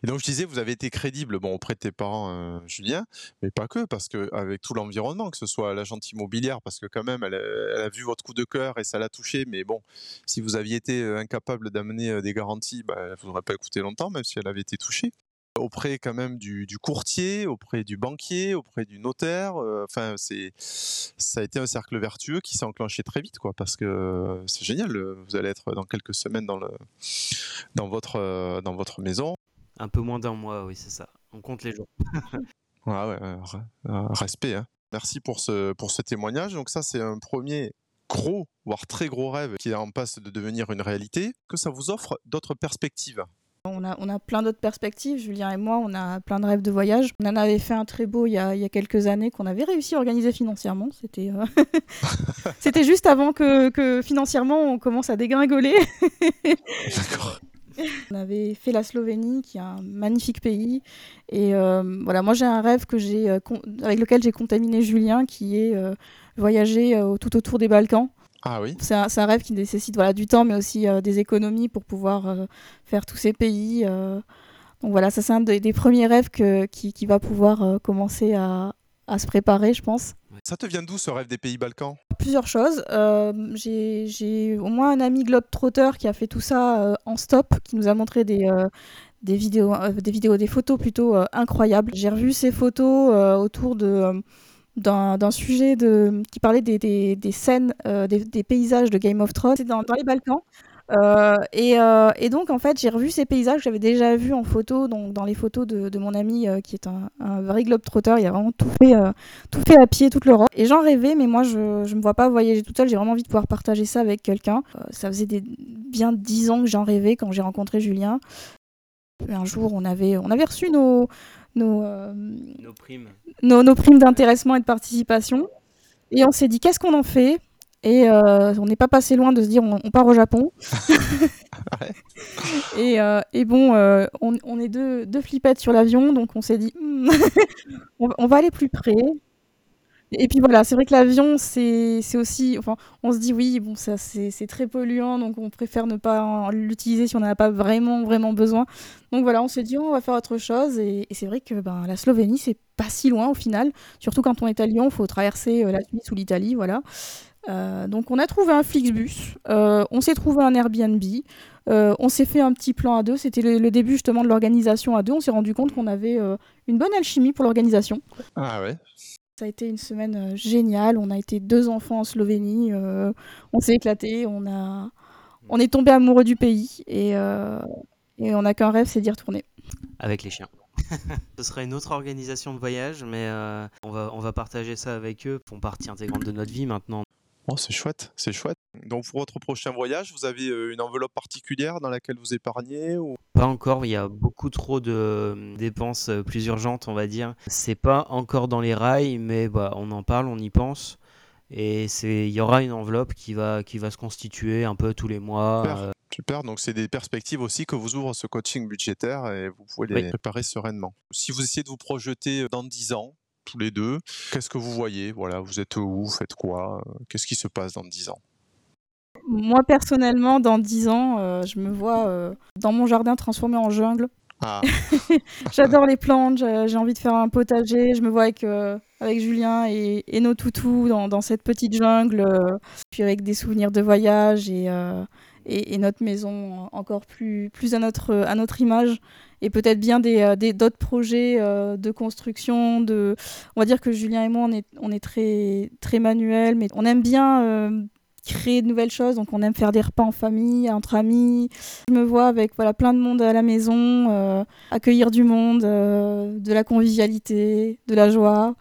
Et donc je disais, vous avez été crédible bon, auprès de tes parents, euh, Julien, mais pas que, parce qu'avec tout l'environnement, que ce soit l'agente immobilière, parce que quand même, elle, a vu votre coup de cœur et ça l'a touché, mais bon, si vous aviez été euh, incapable d'amener euh, des garanties, bah, vous n'aurez pas écouté longtemps, même si elle avait été touchée. Auprès quand même du, courtier, auprès du banquier, auprès du notaire, enfin c'est ça a été un cercle vertueux qui s'est enclenché très vite, quoi, parce que c'est génial. Vous allez être dans quelques semaines dans le dans votre dans votre maison un peu moins d'un mois, oui, c'est ça. On compte les jours. ouais, ouais, respect. Hein. Merci pour ce, pour ce témoignage. Donc ça, c'est un premier gros, voire très gros rêve qui est en passe de devenir une réalité. Que ça vous offre d'autres perspectives on a, on a plein d'autres perspectives, Julien et moi, on a plein de rêves de voyage. On en avait fait un très beau il y a, il y a quelques années qu'on avait réussi à organiser financièrement. C'était euh, c'était juste avant que, que financièrement on commence à dégringoler. D'accord. On avait fait la Slovénie, qui est un magnifique pays. Et euh, voilà, moi j'ai un rêve que j'ai, euh, avec lequel j'ai contaminé Julien, qui est euh, voyager tout autour des Balkans. Ah oui. C'est un, rêve qui nécessite voilà, du temps, mais aussi des économies pour pouvoir faire tous ces pays. Donc voilà, ça c'est un des, premiers rêves que, qui, qui, va pouvoir commencer à, à se préparer, je pense. Ça te vient d'où ce rêve des pays Balkans? Plusieurs choses. Euh, j'ai au moins un ami globe-trotter qui a fait tout ça euh, en stop, qui nous a montré des, euh, des, vidéos, des vidéos, des photos plutôt incroyables. J'ai revu ces photos autour de d'un sujet de, qui parlait des, des, des scènes, des, paysages de Game of Thrones. C'est dans, dans, les Balkans. Euh, euh, et, donc, en fait, j'ai revu ces paysages que j'avais déjà vus en photo, donc dans les photos de, mon ami euh, qui est un, un vrai globe-trotter. Il a vraiment tout fait, tout fait à pied, toute l'Europe. Et j'en rêvais, mais moi, je ne me vois pas voyager toute seule. J'ai vraiment envie de pouvoir partager ça avec quelqu'un. ça faisait des, bien dix ans que j'en rêvais quand j'ai rencontré Julien. Un jour, on avait, on avait reçu nos, nos, nos primes, nos, nos primes d'intéressement et de participation. Et on s'est dit, qu'est-ce qu'on en fait? Et euh, on n'est pas passé loin de se dire on, part au Japon. et, euh, et, bon, euh, on, on, est deux, deux flippettes sur l'avion, donc on s'est dit hmm, on, va aller plus près. Et puis voilà, c'est vrai que l'avion, c'est aussi. Enfin, on se dit oui, bon, ça c'est très polluant, donc on préfère ne pas l'utiliser si on n'en a pas vraiment, vraiment besoin. Donc voilà, on s'est dit on va faire autre chose. Et, c'est vrai que ben, la Slovénie, c'est pas si loin au final. Surtout quand on est à Lyon, il faut traverser la Suisse ou l'Italie, voilà. Euh, donc on a trouvé un Flixbus, euh, on s'est trouvé un Airbnb, euh, on s'est fait un petit plan à deux. C'était le, début justement de l'organisation à deux. On s'est rendu compte qu'on avait une bonne alchimie pour l'organisation. Ah ouais. Ça a été une semaine géniale. On a été deux enfants en Slovénie. on s'est éclaté. On a, on est tombé amoureux du pays et, et on n'a qu'un rêve, c'est d'y retourner. Avec les chiens. Ce sera une autre organisation de voyage, mais on, va, on va partager ça avec eux. Ils font partie intégrante de notre vie maintenant. Oh, c'est chouette, c'est chouette. Donc pour votre prochain voyage, vous avez euh, une enveloppe particulière dans laquelle vous épargnez ou... Pas encore, il y a beaucoup trop de euh, dépenses euh, plus urgentes, on va dire. C'est pas encore dans les rails, mais bah, on en parle, on y pense. Et il y aura une enveloppe qui va, qui va se constituer un peu tous les mois. Super. donc c'est des perspectives aussi que vous ouvre ce coaching budgétaire et vous pouvez les préparer sereinement. Si vous essayez de vous projeter dans 10 ans, tous les deux. Qu'est-ce que vous voyez? Voilà, vous êtes où? Faites quoi? Qu'est-ce qui se passe dans 10 ans? Moi, personnellement, dans 10 ans, euh, je me vois euh, dans mon jardin transformé en jungle. Ah. J'adore les plantes, j'ai envie de faire un potager. Je me vois avec, euh, avec Julien et, et nos toutous dans, dans cette petite jungle, euh, puis avec des souvenirs de voyage et, euh, et, notre maison encore plus, à, notre, image. Et peut-être bien des, d'autres projets de construction. De... On va dire que Julien et moi, on est, on est très, très manuel, mais on aime bien créer de nouvelles choses. Donc on aime faire des repas en famille, entre amis. Je me vois avec voilà plein de monde à la maison, euh, accueillir du monde, euh, de la convivialité, de la joie.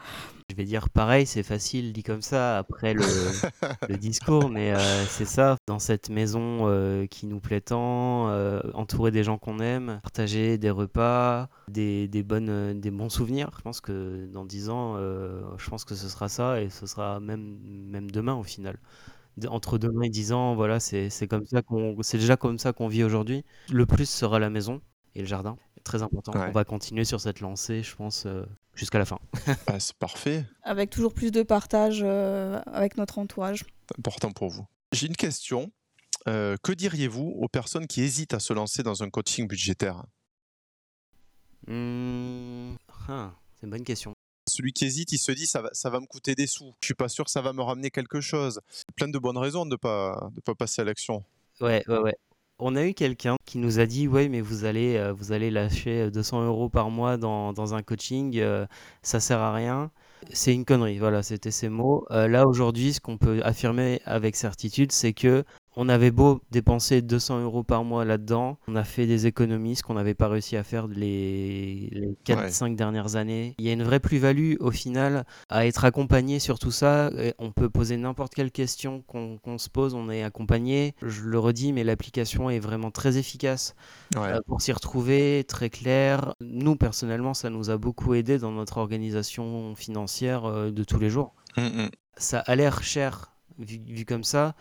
Je vais dire pareil, c'est facile dit comme ça après le, discours, mais euh, c'est ça, dans cette maison qui nous plaît tant, entourer des gens qu'on aime, partager des repas, des, des, bonnes, des bons souvenirs. Je pense que dans dix ans, je pense que ce sera ça et ce sera même, même demain au final entre demain et 10 ans, voilà, c'est comme ça qu'on, c'est déjà comme ça qu'on vit aujourd'hui. Le plus sera la maison et le jardin. Très important. On va continuer sur cette lancée, je pense, euh, jusqu'à la fin. Ah, c'est parfait. Avec toujours plus de partage euh, avec notre entourage. Important pour vous. J'ai une question. Euh, que diriez-vous aux personnes qui hésitent à se lancer dans un coaching budgétaire? Mmh, ah, C'est une bonne question. Celui qui hésite, il se dit ça va, ça va me coûter des sous. Je suis pas sûr que ça va me ramener quelque chose. Plein de bonnes raisons de pas de pas passer à l'action. Ouais, ouais, ouais. On a eu quelqu'un qui nous a dit ouais mais vous allez euh, vous allez lâcher 200 euros par mois dans, un coaching, euh, ça sert à rien. C'est une connerie, voilà, c'était ces mots. Euh, là aujourd'hui, ce qu'on peut affirmer avec certitude, c'est que on avait beau dépenser 200 euros par mois là-dedans, on a fait des économies, ce qu'on n'avait pas réussi à faire les, les 4-5 dernières années. Il y a une vraie plus-value au final à être accompagné sur tout ça. On peut poser n'importe quelle question qu'on se pose, on est accompagné. Je le redis, mais l'application est vraiment très efficace euh, pour s'y retrouver, très clair. Nous, personnellement, ça nous a beaucoup aidé dans notre organisation financière euh, de tous les jours. Mmh, mmh. Ça a l'air cher vu comme ça,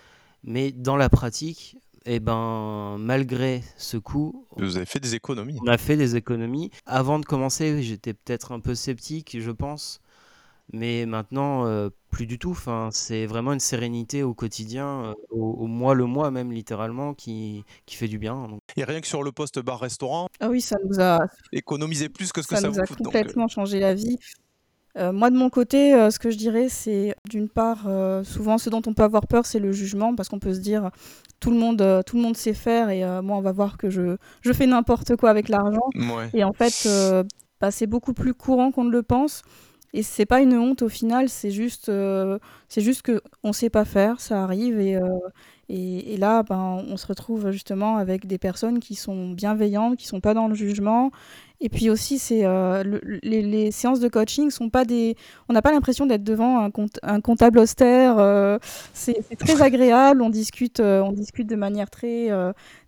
mais dans la pratique, eh ben, malgré ce coût, vous avez fait des économies. On a fait des économies. Avant de commencer, j'étais peut-être un peu sceptique, je pense. Mais maintenant, euh, plus du tout. Enfin, c'est vraiment une sérénité au quotidien, euh, au, mois le mois même littéralement, qui, qui fait du bien. Et rien que sur le poste bar-restaurant, ah oui, ça nous a économisé plus que ce que ça, ça nous a complètement changé la vie. Euh, moi, de mon côté, euh, ce que je dirais, c'est d'une part, euh, souvent, ce dont on peut avoir peur, c'est le jugement, parce qu'on peut se dire, tout le monde, tout le monde sait faire, et moi, on va voir que je, je fais n'importe quoi avec l'argent. Et en fait, bah, c'est beaucoup plus courant qu'on ne le pense. Et c'est pas une honte au final, c'est juste, c'est juste que on sait pas faire, ça arrive et, et, là, ben, on se retrouve justement avec des personnes qui sont bienveillantes, qui sont pas dans le jugement. Et puis aussi, c'est euh, les, séances de coaching sont pas des. On n'a pas l'impression d'être devant un, un, comptable austère. Euh, c'est très agréable. On discute, euh, on discute de manière très,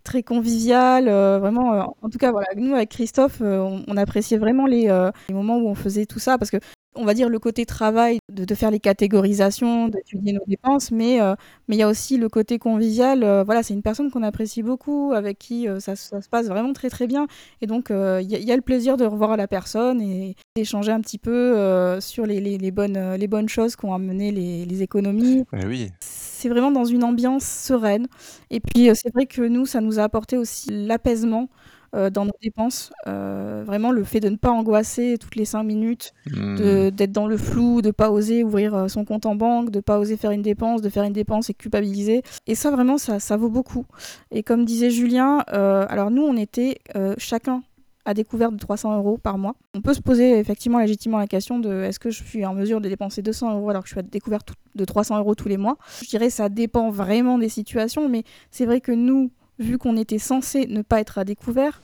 très conviviale. vraiment, en tout cas, voilà. Nous, avec Christophe, on, on, appréciait vraiment les, les moments où on faisait tout ça parce que on va dire, le côté travail de, faire les catégorisations, d'étudier nos dépenses, mais euh, mais il y a aussi le côté convivial. Euh, voilà, c'est une personne qu'on apprécie beaucoup, avec qui euh, ça, se passe vraiment très très bien. Et donc, il y, a le plaisir de revoir la personne et d'échanger un petit peu sur les, bonnes, les bonnes choses qui ont amené les, économies. Eh oui. C'est vraiment dans une ambiance sereine. Et puis, c'est vrai que nous, ça nous a apporté aussi l'apaisement. Euh, dans nos dépenses. Euh, vraiment, le fait de ne pas angoisser toutes les cinq minutes, hmm. d'être dans le flou, de pas oser ouvrir euh, son compte en banque, de pas oser faire une dépense, de faire une dépense et culpabiliser. Et ça, vraiment, ça, ça vaut beaucoup. Et comme disait Julien, alors nous, on était chacun à découvert de 300 euros par mois. On peut se poser effectivement légitimement la question de est-ce que je suis en mesure de dépenser 200 euros alors que je suis à découvert de 300 euros tous les mois? Je dirais ça dépend vraiment des situations, mais c'est vrai que nous, vu qu'on était censé ne pas être à découvert,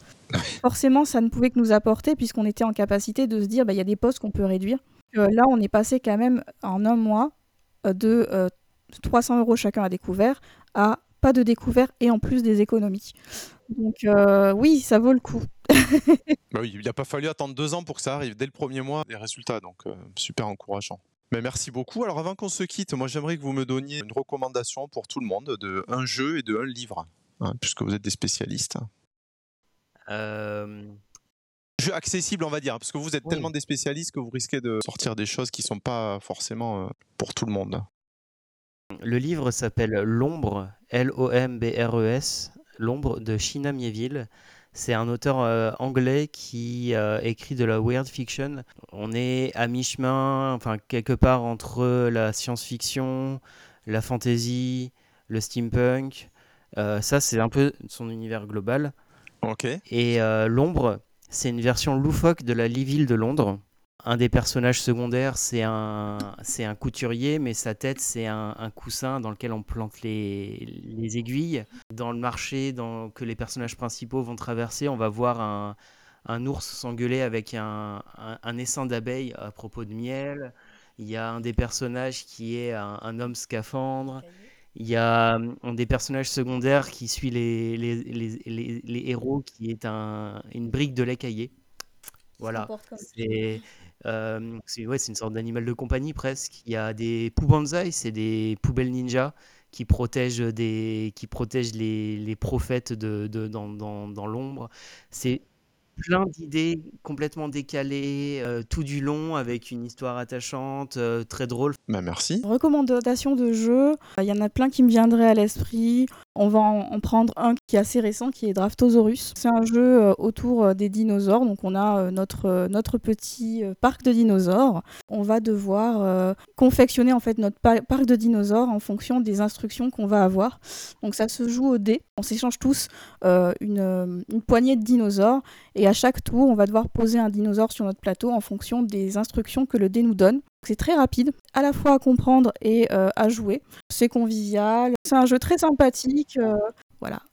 forcément, ça ne pouvait que nous apporter, puisqu'on était en capacité de se dire, bah, il y a des postes qu'on peut réduire. Euh, là, on est passé quand même en un mois euh, de 300 euh, euros chacun à découvert à pas de découvert et en plus des économies. Donc oui, ça vaut le coup. bah oui, il n'a pas fallu attendre deux ans pour que ça arrive dès le premier mois des résultats, donc super encourageant. Mais merci beaucoup. Alors avant qu'on se quitte, moi j'aimerais que vous me donniez une recommandation pour tout le monde de un jeu et de un livre. Hein, puisque vous êtes des spécialistes euh... Jeu accessible, on va dire, parce que vous êtes tellement des spécialistes que vous risquez de sortir des choses qui ne sont pas forcément euh, pour tout le monde. Le livre s'appelle L'ombre, L-O-M-B-R-E-S, L'ombre de China Mieville. C'est un auteur anglais qui écrit de la weird fiction. On est à mi-chemin, enfin quelque part entre la science-fiction, la fantasy, le steampunk. Ça, c'est un peu son univers global. Ok. Et l'ombre, c'est une version loufoque de la Lee de Londres. Un des personnages secondaires, c'est un, c'est un couturier, mais sa tête, c'est un, coussin dans lequel on plante les, les aiguilles. Dans le marché dans, que les personnages principaux vont traverser, on va voir un, un ours s'engueuler avec un, un, essaim d'abeilles à propos de miel. Il y a un des personnages qui est un, homme scaphandre. Il y a un des personnages secondaires qui suit les, les, les, les héros, qui est un, une brique de lait caillé. Voilà. C'est euh, ouais, une sorte d'animal de compagnie presque. Il y a des Poubanzai, c'est des poubelles ninja qui protègent, des, qui protègent les, les prophètes de, de dans, dans, dans l'ombre. C'est plein d'idées complètement décalées, euh, tout du long, avec une histoire attachante, euh, très drôle. Bah merci. Recommandation de jeu, il y en a plein qui me viendraient à l'esprit. On va en, prendre un qui est assez récent, qui est Draftosaurus. C'est un jeu euh, autour des dinosaures, donc on a notre, notre petit parc de dinosaures. On va devoir confectionner en fait notre parc de dinosaures en fonction des instructions qu'on va avoir. Donc ça se joue au dé. On s'échange tous une, une poignée de dinosaures et à chaque tour, on va devoir poser un dinosaure sur notre plateau en fonction des instructions que le dé nous donne. C'est très rapide, à la fois à comprendre et euh, à jouer. C'est convivial, c'est un jeu très sympathique. Euh, voilà.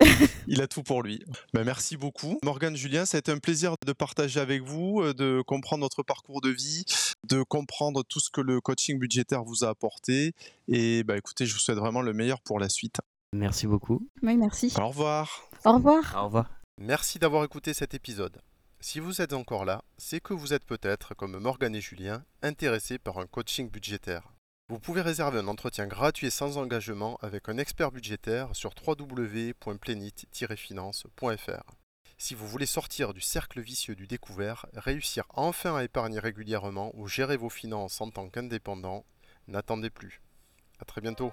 Il a tout pour lui. Ben, merci beaucoup. Morgane Julien, ça a été un plaisir de partager avec vous, euh, de comprendre notre parcours de vie, de comprendre tout ce que le coaching budgétaire vous a apporté. Et bah, écoutez, je vous souhaite vraiment le meilleur pour la suite. Merci beaucoup. Oui, merci. Au revoir. Au revoir. Au revoir. Merci d'avoir écouté cet épisode. Si vous êtes encore là, c'est que vous êtes peut-être, comme Morgane et Julien, intéressés par un coaching budgétaire. Vous pouvez réserver un entretien gratuit sans engagement avec un expert budgétaire sur www.plenit-finance.fr. Si vous voulez sortir du cercle vicieux du découvert, réussir enfin à épargner régulièrement ou gérer vos finances en tant qu'indépendant, n'attendez plus. A très bientôt